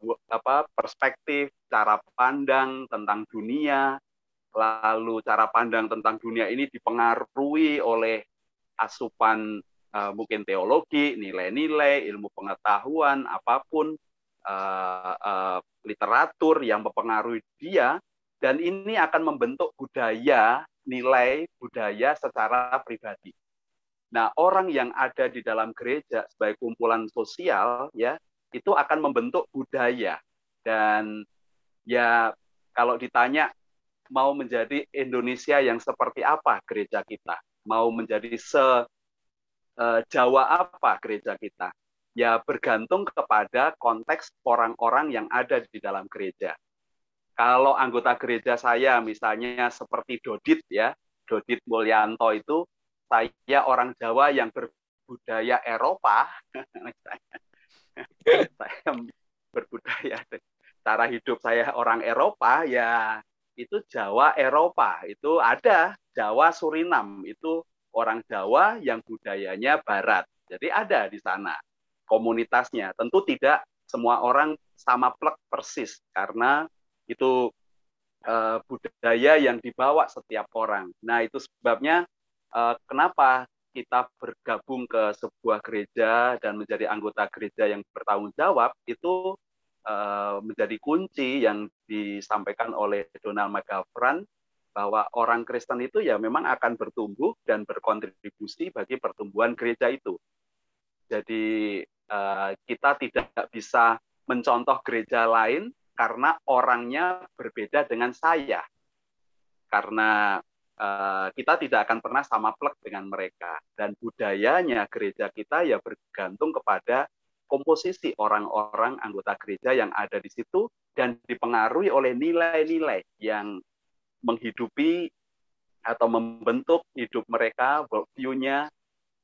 J: wo- apa perspektif, cara pandang tentang dunia, lalu cara pandang tentang dunia ini dipengaruhi oleh asupan eh, mungkin teologi, nilai-nilai, ilmu pengetahuan, apa pun eh, literatur yang mempengaruhi dia, dan ini akan membentuk budaya, nilai budaya secara pribadi. Nah, orang yang ada di dalam gereja sebagai kumpulan sosial, ya, itu akan membentuk budaya. Dan ya, kalau ditanya mau menjadi Indonesia yang seperti apa gereja kita, mau menjadi se eh, Jawa apa gereja kita, ya bergantung kepada konteks orang-orang yang ada di dalam gereja. Kalau anggota gereja saya misalnya seperti Dodit ya, Dodit Mulyanto itu saya orang Jawa yang berbudaya Eropa, saya berbudaya cara hidup saya orang Eropa ya itu Jawa Eropa. Itu ada Jawa Surinam itu orang Jawa yang budayanya Barat. Jadi ada di sana komunitasnya tentu tidak semua orang sama plek persis karena itu eh, budaya yang dibawa setiap orang nah itu sebabnya eh, kenapa kita bergabung ke sebuah gereja dan menjadi anggota gereja yang bertanggung jawab itu eh, menjadi kunci yang disampaikan oleh Donald McGavran bahwa orang Kristen itu ya memang akan bertumbuh dan berkontribusi bagi pertumbuhan gereja itu. Jadi kita tidak bisa mencontoh gereja lain karena orangnya berbeda dengan saya. Karena eh, kita tidak akan pernah sama plek dengan mereka dan budayanya gereja kita ya bergantung kepada komposisi orang-orang anggota gereja yang ada di situ dan dipengaruhi oleh nilai-nilai yang menghidupi atau membentuk hidup mereka, worldview-nya.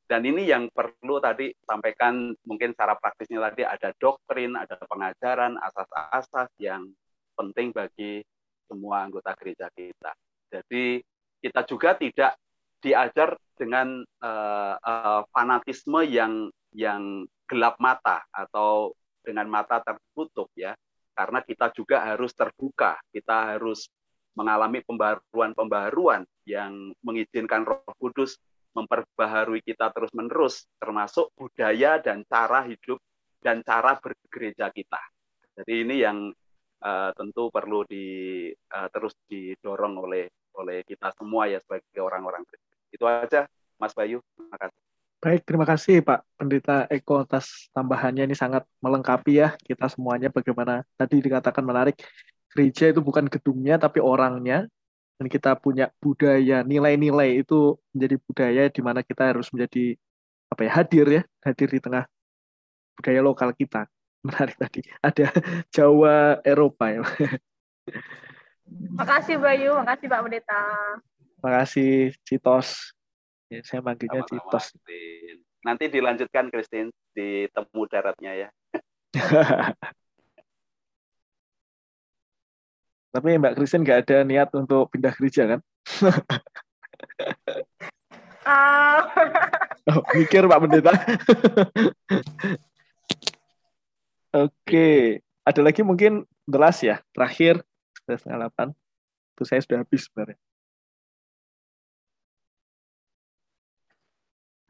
J: Dan ini yang perlu tadi sampaikan mungkin secara praktisnya tadi ada doktrin, ada pengajaran, asas-asas yang penting bagi semua anggota gereja kita. Jadi kita juga tidak diajar dengan uh, uh, fanatisme yang yang gelap mata atau dengan mata tertutup ya karena kita juga harus terbuka kita harus mengalami pembaruan-pembaruan yang mengizinkan Roh Kudus memperbaharui kita terus-menerus termasuk budaya dan cara hidup dan cara bergereja kita. Jadi ini yang uh, tentu perlu di uh, terus didorong oleh oleh kita semua ya sebagai orang-orang. Itu aja Mas Bayu. Terima kasih.
B: Baik, terima kasih Pak Pendeta Eko atas tambahannya ini sangat melengkapi ya kita semuanya bagaimana tadi dikatakan menarik gereja itu bukan gedungnya tapi orangnya dan kita punya budaya nilai-nilai itu menjadi budaya di mana kita harus menjadi apa ya hadir ya hadir di tengah budaya lokal kita menarik tadi ada Jawa Eropa ya
E: Makasih Bayu, makasih Pak Pendeta.
B: Makasih Citos ya, saya manggilnya Citos
J: Christine. Nanti dilanjutkan Christine di temu daratnya ya.
B: tapi Mbak Kristen nggak ada niat untuk pindah gereja kan
E: Ah,
B: Oh, mikir Pak Pendeta. Oke, ada lagi mungkin the last ya, terakhir setengah delapan. Itu saya sudah habis sebenarnya.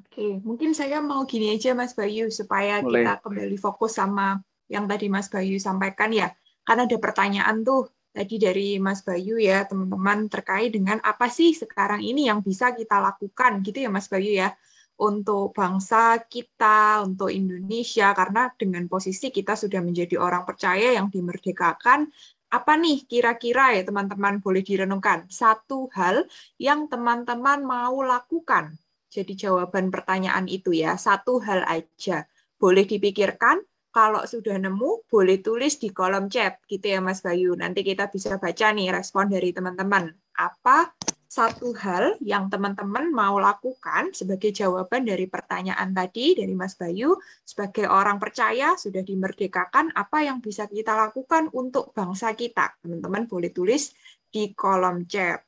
A: Oke, mungkin saya mau gini aja Mas Bayu supaya
B: Boleh.
A: kita kembali fokus sama yang tadi Mas Bayu sampaikan ya. Karena ada pertanyaan tuh tadi dari Mas Bayu ya, teman-teman terkait dengan apa sih sekarang ini yang bisa kita lakukan gitu ya Mas Bayu ya untuk bangsa kita, untuk Indonesia. Karena dengan posisi kita sudah menjadi orang percaya yang dimerdekakan apa nih kira-kira ya teman-teman boleh direnungkan? Satu hal yang teman-teman mau lakukan. Jadi jawaban pertanyaan itu ya, satu hal aja. Boleh dipikirkan, kalau sudah nemu boleh tulis di kolom chat gitu ya Mas Bayu. Nanti kita bisa baca nih respon dari teman-teman. Apa satu hal yang teman-teman mau lakukan sebagai jawaban dari pertanyaan tadi dari Mas Bayu sebagai orang percaya sudah dimerdekakan apa yang bisa kita lakukan untuk bangsa kita. Teman-teman boleh tulis di kolom chat.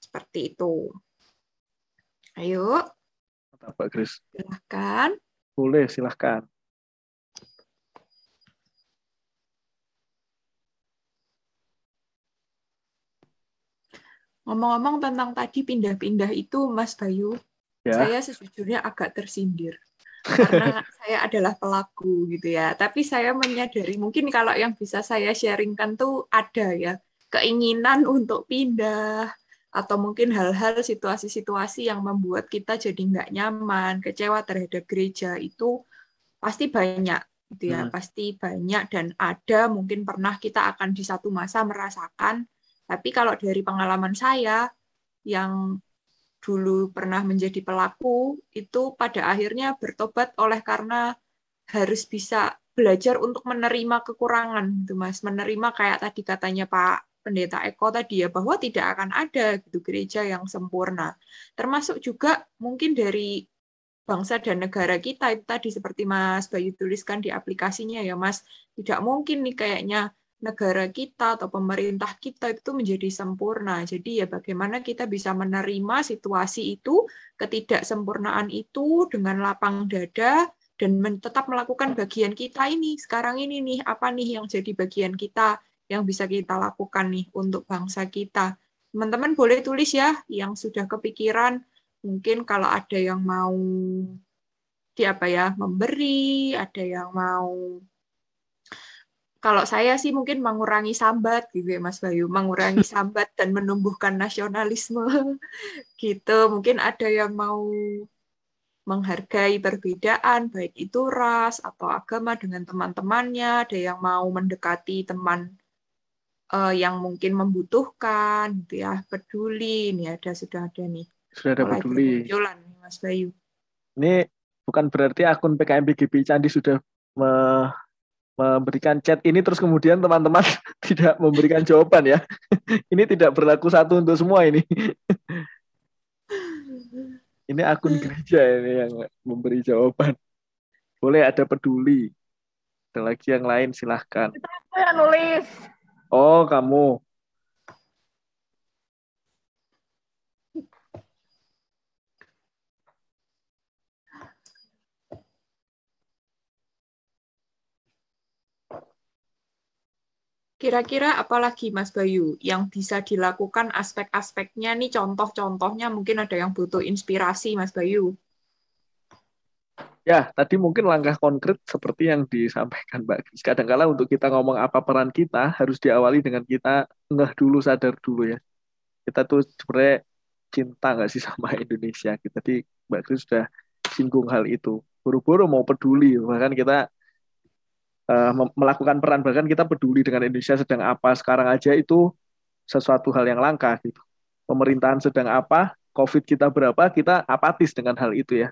A: Seperti itu. Ayo,
B: Pak Kris.
A: silahkan.
B: Boleh, silahkan.
A: Ngomong-ngomong tentang tadi pindah-pindah itu, Mas Bayu,
B: Ya.
A: saya sejujurnya agak tersindir karena saya adalah pelaku gitu ya. Tapi saya menyadari mungkin kalau yang bisa saya sharingkan tuh ada ya keinginan untuk pindah atau mungkin hal-hal situasi-situasi yang membuat kita jadi nggak nyaman, kecewa terhadap gereja itu pasti banyak gitu ya,
B: Hmm.
A: pasti banyak dan ada mungkin pernah kita akan di satu masa merasakan. Tapi kalau dari pengalaman saya yang dulu pernah menjadi pelaku itu pada akhirnya bertobat oleh karena harus bisa belajar untuk menerima kekurangan gitu Mas. Menerima kayak tadi katanya Pak Pendeta Eko tadi ya bahwa tidak akan ada gitu gereja yang sempurna. Termasuk juga mungkin dari bangsa dan negara kita itu tadi seperti Mas Bayu tuliskan di aplikasinya ya Mas. Tidak mungkin nih kayaknya negara kita atau pemerintah kita itu menjadi sempurna. Jadi ya bagaimana kita bisa menerima situasi itu, ketidaksempurnaan itu dengan lapang dada dan tetap melakukan bagian kita ini. Sekarang ini nih, apa nih yang jadi bagian kita yang bisa kita lakukan nih untuk bangsa kita. Teman-teman boleh tulis ya yang sudah kepikiran. Mungkin kalau ada yang mau di apa ya, memberi, ada yang mau kalau saya sih mungkin mengurangi sambat gitu ya Mas Bayu, mengurangi sambat dan menumbuhkan nasionalisme gitu. Mungkin ada yang mau menghargai perbedaan baik itu ras atau agama dengan teman-temannya, ada yang mau mendekati teman eh, yang mungkin membutuhkan gitu ya, peduli. Ini ada sudah ada nih.
B: Sudah ada
A: Mulai
B: peduli.
A: nih, Mas Bayu.
B: Ini bukan berarti akun PKMBGP Candi sudah me- memberikan chat ini terus kemudian teman-teman tidak memberikan jawaban ya. ini tidak berlaku satu untuk semua ini. ini akun gereja ini yang memberi jawaban. Boleh ada peduli. Ada lagi yang lain silahkan.
E: Aku yang nulis.
B: Oh kamu.
A: Kira-kira apalagi Mas Bayu yang bisa dilakukan aspek-aspeknya nih contoh-contohnya mungkin ada yang butuh inspirasi Mas Bayu.
B: Ya, tadi mungkin langkah konkret seperti yang disampaikan Mbak Kris. Kadangkala untuk kita ngomong apa peran kita, harus diawali dengan kita ngeh dulu, sadar dulu ya. Kita tuh sebenarnya cinta nggak sih sama Indonesia. Tadi Mbak Kris sudah singgung hal itu. Buru-buru mau peduli, bahkan kita mem- melakukan peran, bahkan kita peduli dengan Indonesia sedang apa. Sekarang aja itu sesuatu hal yang langka gitu. Pemerintahan sedang apa, COVID kita berapa, kita apatis dengan hal itu ya.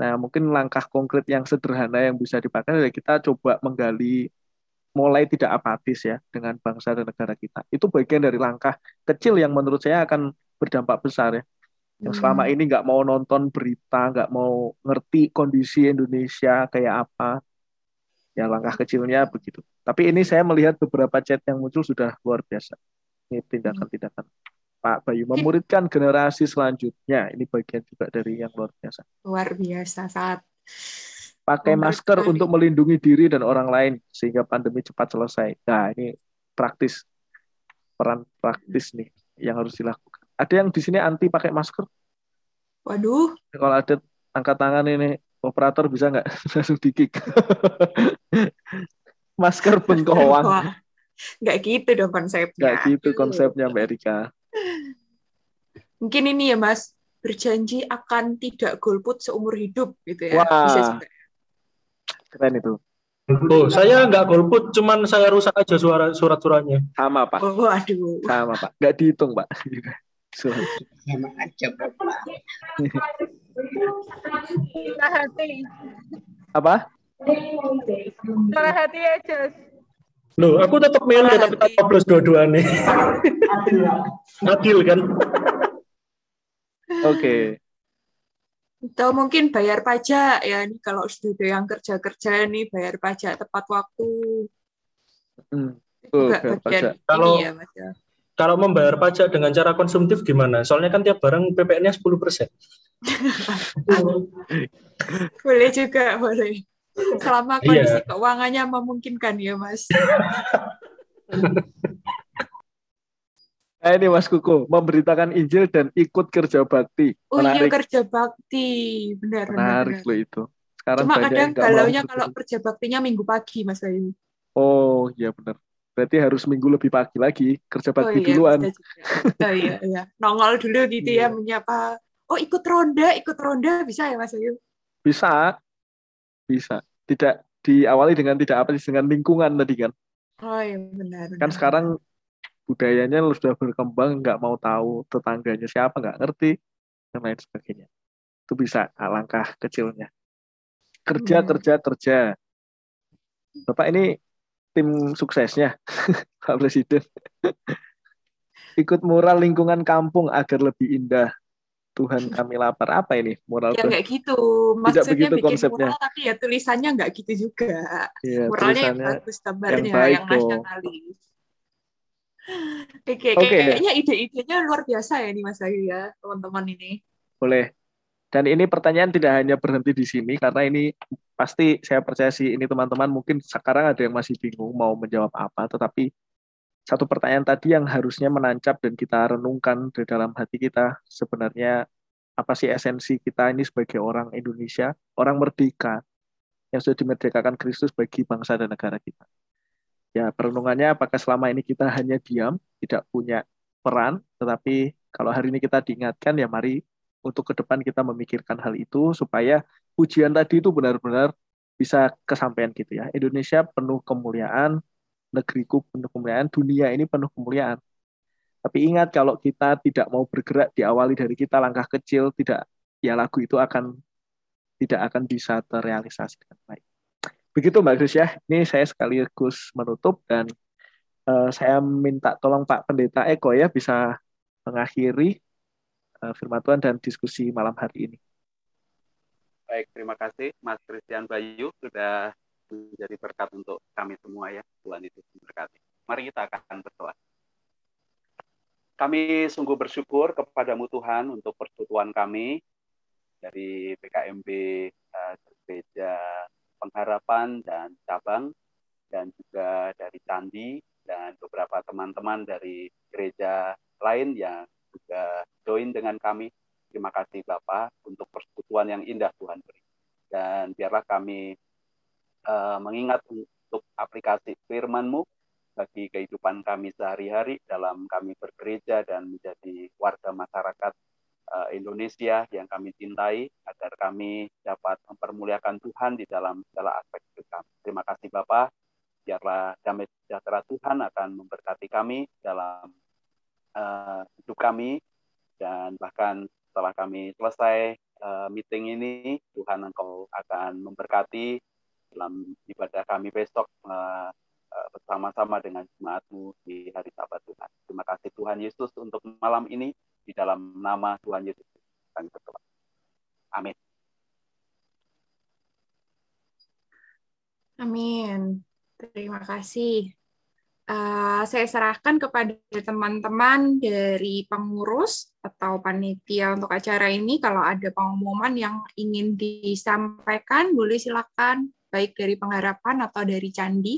B: Nah, mungkin langkah konkret yang sederhana yang bisa dipakai adalah kita coba menggali mulai tidak apatis ya dengan bangsa dan negara kita. Itu bagian dari langkah kecil yang menurut saya akan berdampak besar ya. Yang selama
A: Hmm.
B: ini nggak mau nonton berita, nggak mau ngerti kondisi Indonesia kayak apa. Ya langkah kecilnya begitu. Tapi ini saya melihat beberapa chat yang muncul sudah luar biasa. Ini tindakan-tindakan Pak Bayu memuridkan generasi selanjutnya. Ini bagian juga dari yang luar biasa.
A: Luar biasa saat
B: pakai masker untuk melindungi diri dan orang lain sehingga pandemi cepat selesai. Nah, ini praktis peran praktis nih yang harus dilakukan. Ada yang di sini anti pakai masker?
A: Waduh,
B: Kalau ada angkat tangan ini operator bisa nggak langsung dikik? masker bengkoang.
A: Nggak gitu dong konsepnya.
B: Nggak gitu konsepnya Mbak Erika.
A: Mungkin ini ya Mas, berjanji akan tidak golput seumur hidup gitu ya.
B: Wah.
A: Bisa juga.
B: Keren itu.
K: Oh, saya nggak golput, cuman saya rusak aja suara surat-suratnya.
B: Sama Pak.
A: Oh, aduh.
B: Sama Pak. Nggak dihitung Pak. Surat.
H: Sama aja Bapak.
E: Kita hati.
B: Apa?
E: Salah hati ya, Jos.
K: Loh, aku tetap milih tapi tak coblos dua-duanya. Adil kan?
B: Oke.
A: Atau mungkin bayar pajak ya nih kalau sudah yang kerja-kerja nih bayar pajak tepat waktu.
B: Hmm.
A: Juga
B: bayar
A: bagian
B: pajak.
A: ini
K: Kalau
A: ya Mas ya.
K: kalau membayar pajak dengan cara konsumtif gimana? Soalnya kan tiap barang PPN-nya 10%.
A: Boleh juga, boleh. Selama
K: Iya.
A: kondisi keuangannya memungkinkan ya Mas.
B: Eh, ini Mas Kuku, memberitakan Injil dan ikut kerja bakti.
A: Oh iya kerja bakti, benar benar.
B: menarik
A: benar.
B: loh itu. Sekarang
A: Cuma kadang galaunya kalau kerja baktinya minggu pagi Mas Bayu.
B: Oh iya benar. Berarti harus minggu lebih pagi lagi kerja
A: Oh
B: bakti
A: iya,
B: duluan.
A: Oh iya, iya. Nongol dulu gitu ya, menyapa. Oh ikut ronda, ikut ronda bisa ya Mas Bayu?
B: Bisa, bisa. Tidak diawali dengan tidak apa dengan lingkungan tadi kan.
A: Oh iya benar.
B: Kan
A: benar.
B: sekarang budayanya sudah berkembang, nggak mau tahu tetangganya siapa, nggak ngerti dan lain sebagainya. Itu bisa langkah kecilnya. Kerja,
A: Hmm.
B: kerja, kerja. Bapak ini tim suksesnya, Pak Presiden. Ikut mural lingkungan kampung agar lebih indah. Tuhan kami lapar. Apa ini mural
A: Ya nggak gitu.
B: Tidak
A: Maksudnya
B: begitu
A: bikin
B: konsepnya.
A: mural tapi ya tulisannya nggak gitu juga.
B: Iya,
A: Muralnya yang bagus gambarnya,
B: yang
A: yang,
B: baik dong.
A: nasionalis. Oke,
B: Oke.
A: kayaknya ide-idenya luar biasa ya nih Mas Bayu ya, teman-teman ini.
B: Boleh. Dan ini pertanyaan tidak hanya berhenti di sini karena ini pasti saya percaya sih ini teman-teman mungkin sekarang ada yang masih bingung mau menjawab apa, tetapi satu pertanyaan tadi yang harusnya menancap dan kita renungkan di dalam hati kita sebenarnya apa sih esensi kita ini sebagai orang Indonesia, orang merdeka yang sudah dimerdekakan Kristus bagi bangsa dan negara kita. Ya, perenungannya apakah selama ini kita hanya diam, tidak punya peran, tetapi kalau hari ini kita diingatkan ya mari untuk ke depan kita memikirkan hal itu supaya ujian tadi itu benar-benar bisa kesampaian gitu ya. Indonesia penuh kemuliaan, negeriku penuh kemuliaan, dunia ini penuh kemuliaan. Tapi ingat kalau kita tidak mau bergerak diawali dari kita langkah kecil, tidak ya lagu itu akan tidak akan bisa terrealisasi dengan baik. Begitu Mbak Gus ya. Ini saya sekaligus menutup dan eh, saya minta tolong Pak Pendeta Eko ya bisa mengakhiri eh, firman Tuhan dan diskusi malam hari ini.
J: Baik, terima kasih Mas Christian Bayu sudah menjadi berkat untuk kami semua ya. Tuhan itu memberkati. Mari kita akan berdoa. Kami sungguh bersyukur kepadamu Tuhan untuk persekutuan kami dari PKMB eh, Gereja Pengharapan dan Cabang dan juga dari Candi dan beberapa teman-teman dari gereja lain yang juga join dengan kami. Terima kasih Bapak untuk persekutuan yang indah Tuhan beri. Dan biarlah kami eh, mengingat untuk aplikasi firman-Mu bagi kehidupan kami sehari-hari dalam kami bergereja dan menjadi warga masyarakat eh, Indonesia yang kami cintai agar kami dapat mempermuliakan Tuhan di dalam segala aspek hidup kami. Terima kasih Bapak. Biarlah damai sejahtera Tuhan akan memberkati kami dalam eh, hidup kami dan bahkan setelah kami selesai eh, meeting ini Tuhan Engkau akan memberkati dalam ibadah kami besok eh, eh, bersama-sama dengan jemaatmu di hari Sabat Tuhan. Terima kasih Tuhan Yesus untuk malam ini di dalam nama Tuhan Yesus kami berdoa. Amin.
A: Amin. Terima kasih. Eh, saya serahkan kepada teman-teman dari pengurus atau panitia untuk acara ini. Kalau ada pengumuman yang ingin disampaikan, boleh silakan, baik dari pengharapan atau dari candi.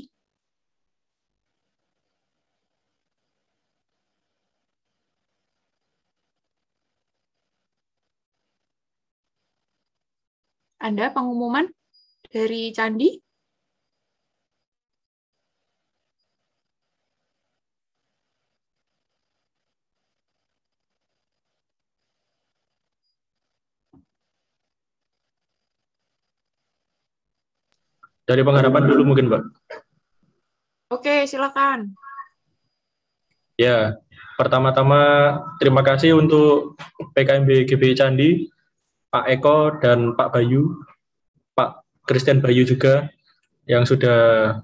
A: Ada pengumuman dari candi?
K: Dari pengharapan dulu mungkin, Mbak.
A: Oke, silakan.
K: Ya, pertama-tama terima kasih untuk PKMB GBI Candi, Pak Eko dan Pak Bayu, Pak Christian Bayu juga yang sudah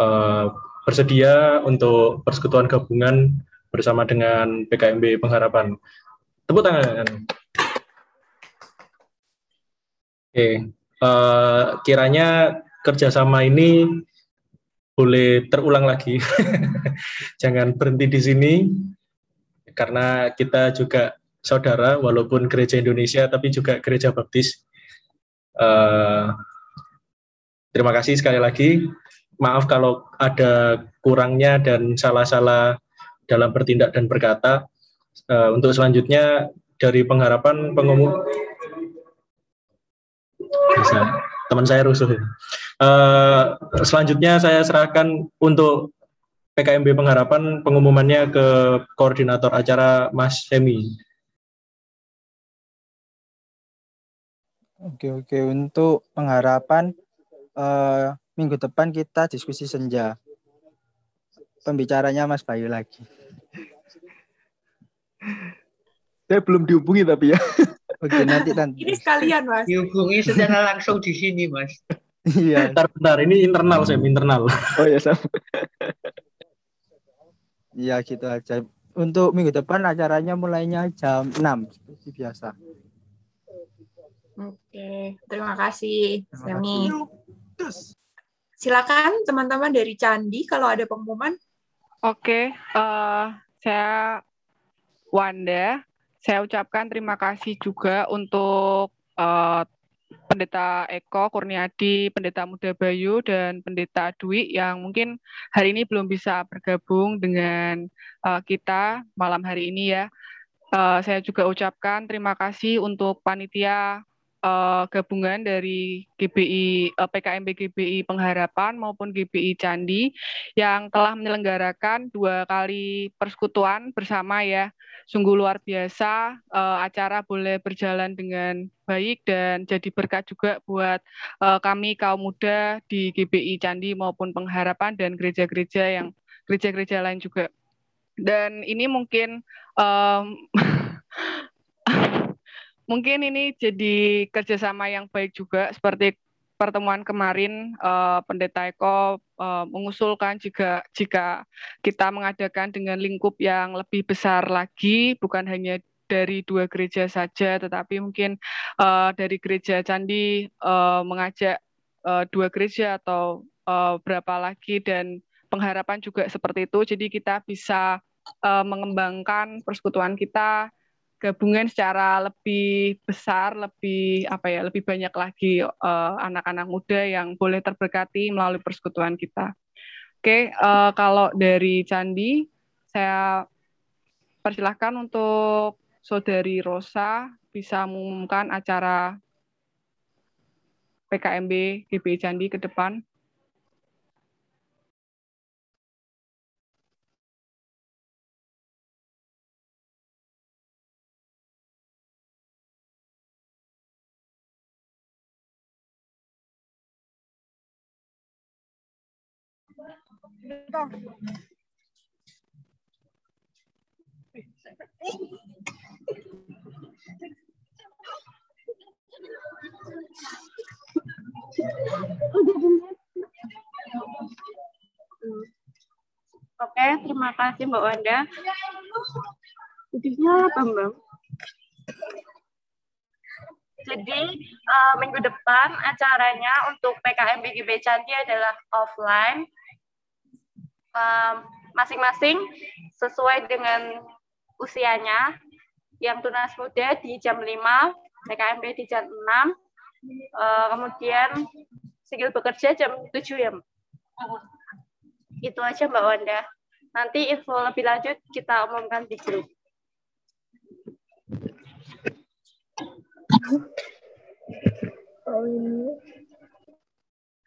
K: uh, bersedia untuk persekutuan gabungan bersama dengan PKMB Pengharapan. Tepuk tangan. Oke, uh, kiranya kerjasama ini boleh terulang lagi. Jangan berhenti di sini, karena kita juga saudara, walaupun gereja Indonesia, tapi juga gereja baptis. Uh, terima kasih sekali lagi. Maaf kalau ada kurangnya dan salah-salah dalam bertindak dan berkata. Uh, untuk selanjutnya dari pengharapan pengumum teman saya rusuh. Uh, selanjutnya saya serahkan untuk PKMB Pengharapan pengumumannya ke koordinator acara Mas Hemi.
O: Oke oke untuk pengharapan eh, minggu depan kita diskusi senja. Pembicaranya Mas Bayu lagi.
B: Saya belum dihubungi tapi ya.
O: Oke nanti nanti.
A: Ini sekalian, Mas.
H: Dihubungi secara langsung di sini, Mas.
O: Iya.
K: Bentar, bentar, ini internal saya internal.
B: Oh ya sama.
O: Iya gitu aja. Untuk minggu depan acaranya mulainya jam 6 seperti biasa.
A: Oke, terima kasih, Semi. Silakan teman-teman dari Candi kalau ada pengumuman.
I: Oke, eh, saya Wanda. Saya ucapkan terima kasih juga untuk eh, Pendeta Eko Kurniadi, Pendeta Muda Bayu, dan Pendeta Dwi yang mungkin hari ini belum bisa bergabung dengan eh, kita malam hari ini ya. Eh, saya juga ucapkan terima kasih untuk panitia eh, gabungan dari GBI eh, PKMB GBI Pengharapan maupun GBI Candi yang telah menyelenggarakan dua kali persekutuan bersama ya. Sungguh luar biasa eh, acara boleh berjalan dengan baik dan jadi berkat juga buat eh, kami kaum muda di GBI Candi maupun Pengharapan dan gereja-gereja yang gereja-gereja lain juga. Dan ini mungkin em, mungkin ini jadi kerjasama yang baik juga seperti pertemuan kemarin eh, Pendeta Eko eh, mengusulkan jika jika kita mengadakan dengan lingkup yang lebih besar lagi bukan hanya dari dua gereja saja tetapi mungkin eh, dari gereja Candi eh, mengajak eh, dua gereja atau eh, berapa lagi dan pengharapan juga seperti itu. Jadi kita bisa eh, mengembangkan persekutuan kita gabungan secara lebih besar, lebih apa ya, lebih banyak lagi eh, anak-anak muda yang boleh terberkati melalui persekutuan kita. Oke, eh, kalau dari Candi, saya persilahkan untuk Saudari Rosa bisa mengumumkan acara PKMB GBI Candi ke depan.
P: Oke, terima kasih Mbak Wanda. Jadinya apa Mbak? Jadi eh, minggu depan acaranya untuk PKM BGB Candi adalah offline. Masing-masing sesuai dengan usianya. Yang tunas muda di jam 5, PKMB di jam 6, eh, kemudian sigil bekerja jam 7 ya. Itu aja Mbak Wanda. Nanti info lebih lanjut kita umumkan di grup.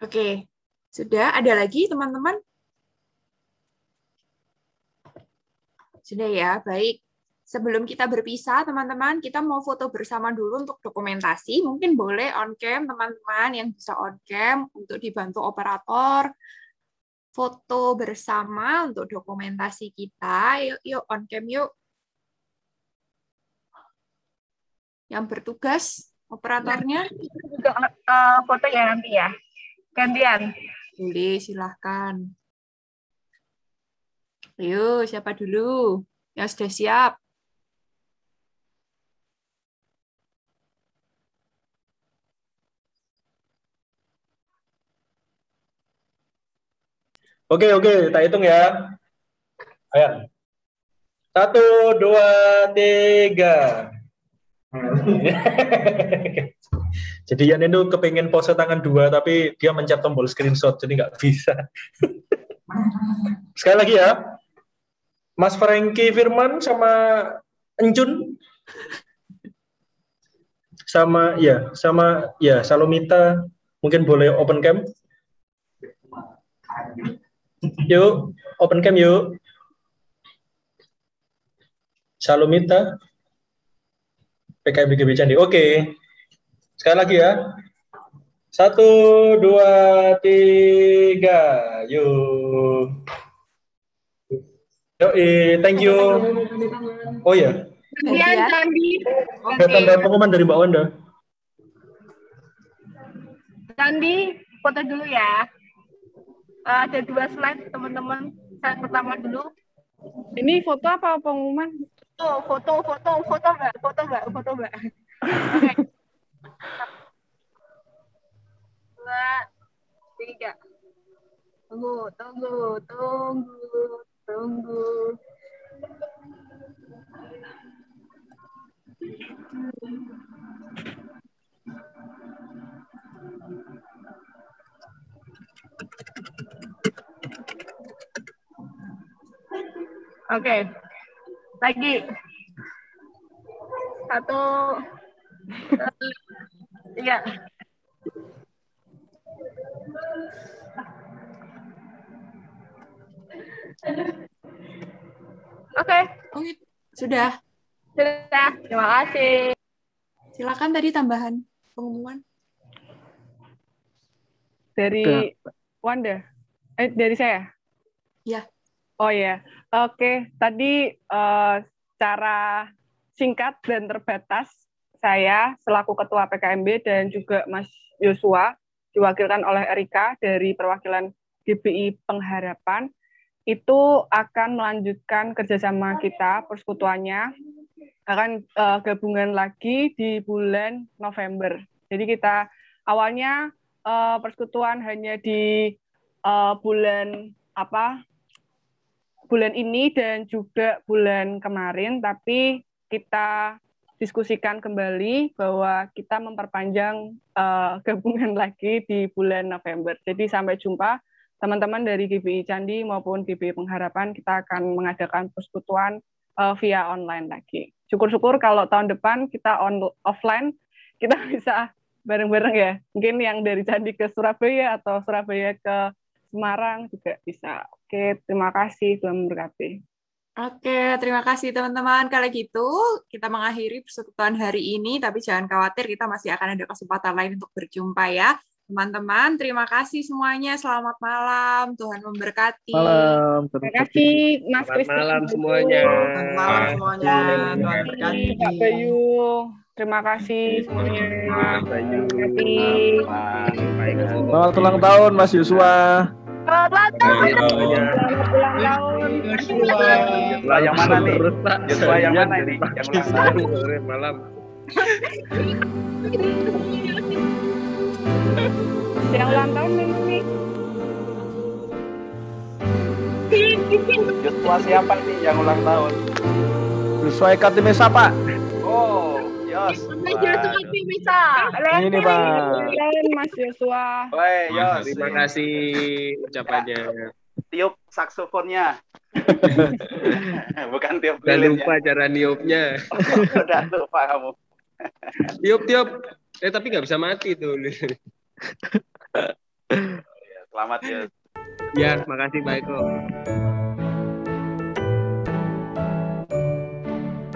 A: Oke, sudah ada lagi teman-teman? Sudah ya, baik. Sebelum kita berpisah, teman-teman, kita mau foto bersama dulu untuk dokumentasi. Mungkin boleh on cam, teman-teman yang bisa on cam untuk dibantu operator. Foto bersama untuk dokumentasi kita. Yuk, yuk on cam yuk. Yang bertugas operatornya.
E: Untuk eh, foto ya nanti ya. Gantian.
A: Boleh, silahkan. Ayo, siapa dulu? Yang sudah siap?
K: Oke, oke, tak hitung ya. Ayo. Satu, dua, tiga. jadi Yan itu kepengen pose tangan dua, tapi dia mencet tombol screenshot, jadi nggak bisa. Sekali lagi ya. Mas Franky Firman sama Encun. Sama, ya, sama, ya, Salomita. Mungkin boleh open cam. Yuk, open cam yuk. Salomita. PKB GB Candi. Oke. Sekali lagi ya. Satu, dua, tiga. Yuk. Yo, thank you. Oh ya,
E: Gantian Candi.
K: ada tambahan pengumuman dari Mbak Wanda.
E: Candi, foto dulu ya. Eh, ada dua slide teman-teman. Slide pertama dulu.
I: Ini foto apa pengumuman?
E: Tuh, foto, foto, foto mbak, foto mbak, foto mbak. Dua, tiga. Tunggu, tunggu, tunggu, tunggu. Oke, lagi. Satu, tiga. Oke.
A: Oke, sudah.
E: Sudah, terima kasih.
A: Silakan tadi tambahan pengumuman.
I: Dari Wanda? Eh, dari saya?
A: Ya.
I: Oh ya, oke. Tadi eh, secara singkat dan terbatas, saya selaku Ketua PKMB dan juga Mas Yosua, diwakilkan oleh Erika dari perwakilan GBI Pengharapan, itu akan melanjutkan kerjasama kita, persekutuannya, akan eh, gabungan lagi di bulan November. Jadi kita awalnya eh, persekutuan hanya di eh, bulan apa bulan ini dan juga bulan kemarin, tapi kita diskusikan kembali bahwa kita memperpanjang eh, gabungan lagi di bulan November. Jadi sampai jumpa teman-teman dari GBI Candi maupun GBI Pengharapan kita akan mengadakan persekutuan eh, via online lagi. Syukur-syukur kalau tahun depan kita on offline kita bisa bareng-bareng ya. Mungkin yang dari Candi ke Surabaya atau Surabaya ke Semarang juga bisa. Oke, terima kasih Tuhan memberkati.
A: Oke, terima kasih teman-teman. Kalau gitu, kita mengakhiri persekutuan hari ini, tapi jangan khawatir, kita masih akan ada kesempatan lain untuk berjumpa ya. Teman-teman, terima kasih semuanya. Selamat malam. Tuhan memberkati.
B: Malam.
I: Terima kasih Mas
Q: Selamat
I: Kristus.
Q: malam semuanya.
G: Selamat malam semuanya. Tuhan berkati.
I: Kak Bayu. Terima kasih semuanya.
Q: Bayu.
I: Terima kasih.
B: Selamat ulang tahun Mas Yosua.
E: Selamat ulang tahun.
I: Selamat ulang tahun.
J: Yang mana nih? Yosua yang mana ini? Yang ulang tahun.
Q: malam.
I: Yang ulang tahun memang nih.
J: Yosua siapa nih yang ulang tahun?
B: Yosua Eka Timesa, Pak.
J: Oh, Yos.
E: Joshua bisa.
B: Ini, Pak.
I: Kalian Mas Yosua.
J: Woi, Yos.
Q: Terima kasih ucapannya.
J: Tiup saksofonnya. Bukan tiup
Q: Udah lupa cara niupnya.
J: Udah lupa kamu.
Q: Tiup tiup. Eh tapi nggak bisa mati tuh.
J: Selamat Yos.
Q: ya, makasih Pak Eko.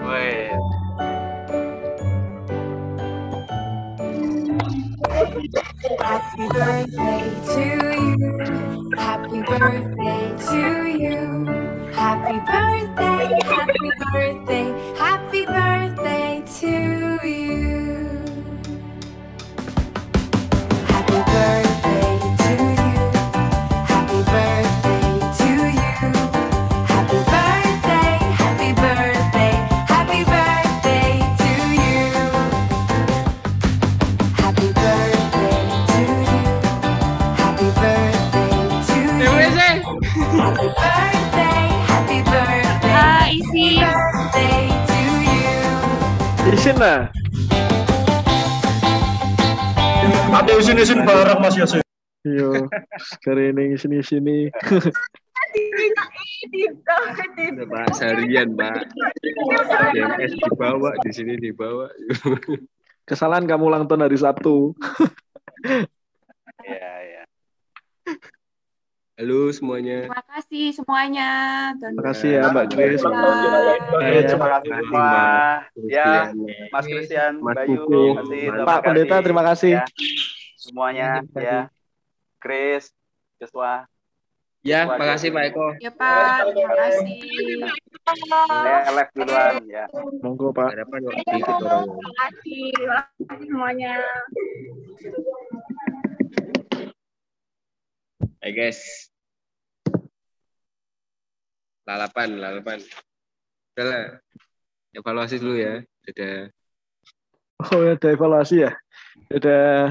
J: Woi.
D: Happy birthday to you. Happy birthday to you. Happy birthday, happy birthday. Happy birthday to you.
B: Sina.
K: Ada isin-isin bareng Mas Yose.
B: Yo, sekarang ini sini sini.
Q: Udah bahas harian, Pak. DMS dibawa, di sini dibawa.
B: Kesalahan kamu ulang tahun hari Sabtu.
J: Iya, iya.
Q: Halo semuanya.
A: Terima kasih semuanya. Dan
B: Terima kasih ya Mbak Grace.
J: Oke, terima kasih
Q: Terima kasih,
J: Ya,
Q: Mbak.
J: Mas Christian,
Q: Mas
J: Bayu,
Q: Kuku.
J: terima kasih. terima
B: Pak Pendeta,
J: kasih.
B: terima kasih.
J: Ya, semuanya, ya. Grace, Joshua.
Q: Ya,
J: Joshua,
Q: makasih Pak Eko.
A: Ya Pak, terima kasih.
J: Saya live duluan, ya.
B: Monggo Pak.
Q: Harapan waktu itu orang.
E: Terima kasih. Terima kasih semuanya.
Q: Hai guys. Lalapan, lalapan. Udah lah. Evaluasi dulu ya. Dadah.
B: Oh, ada evaluasi ya. Ada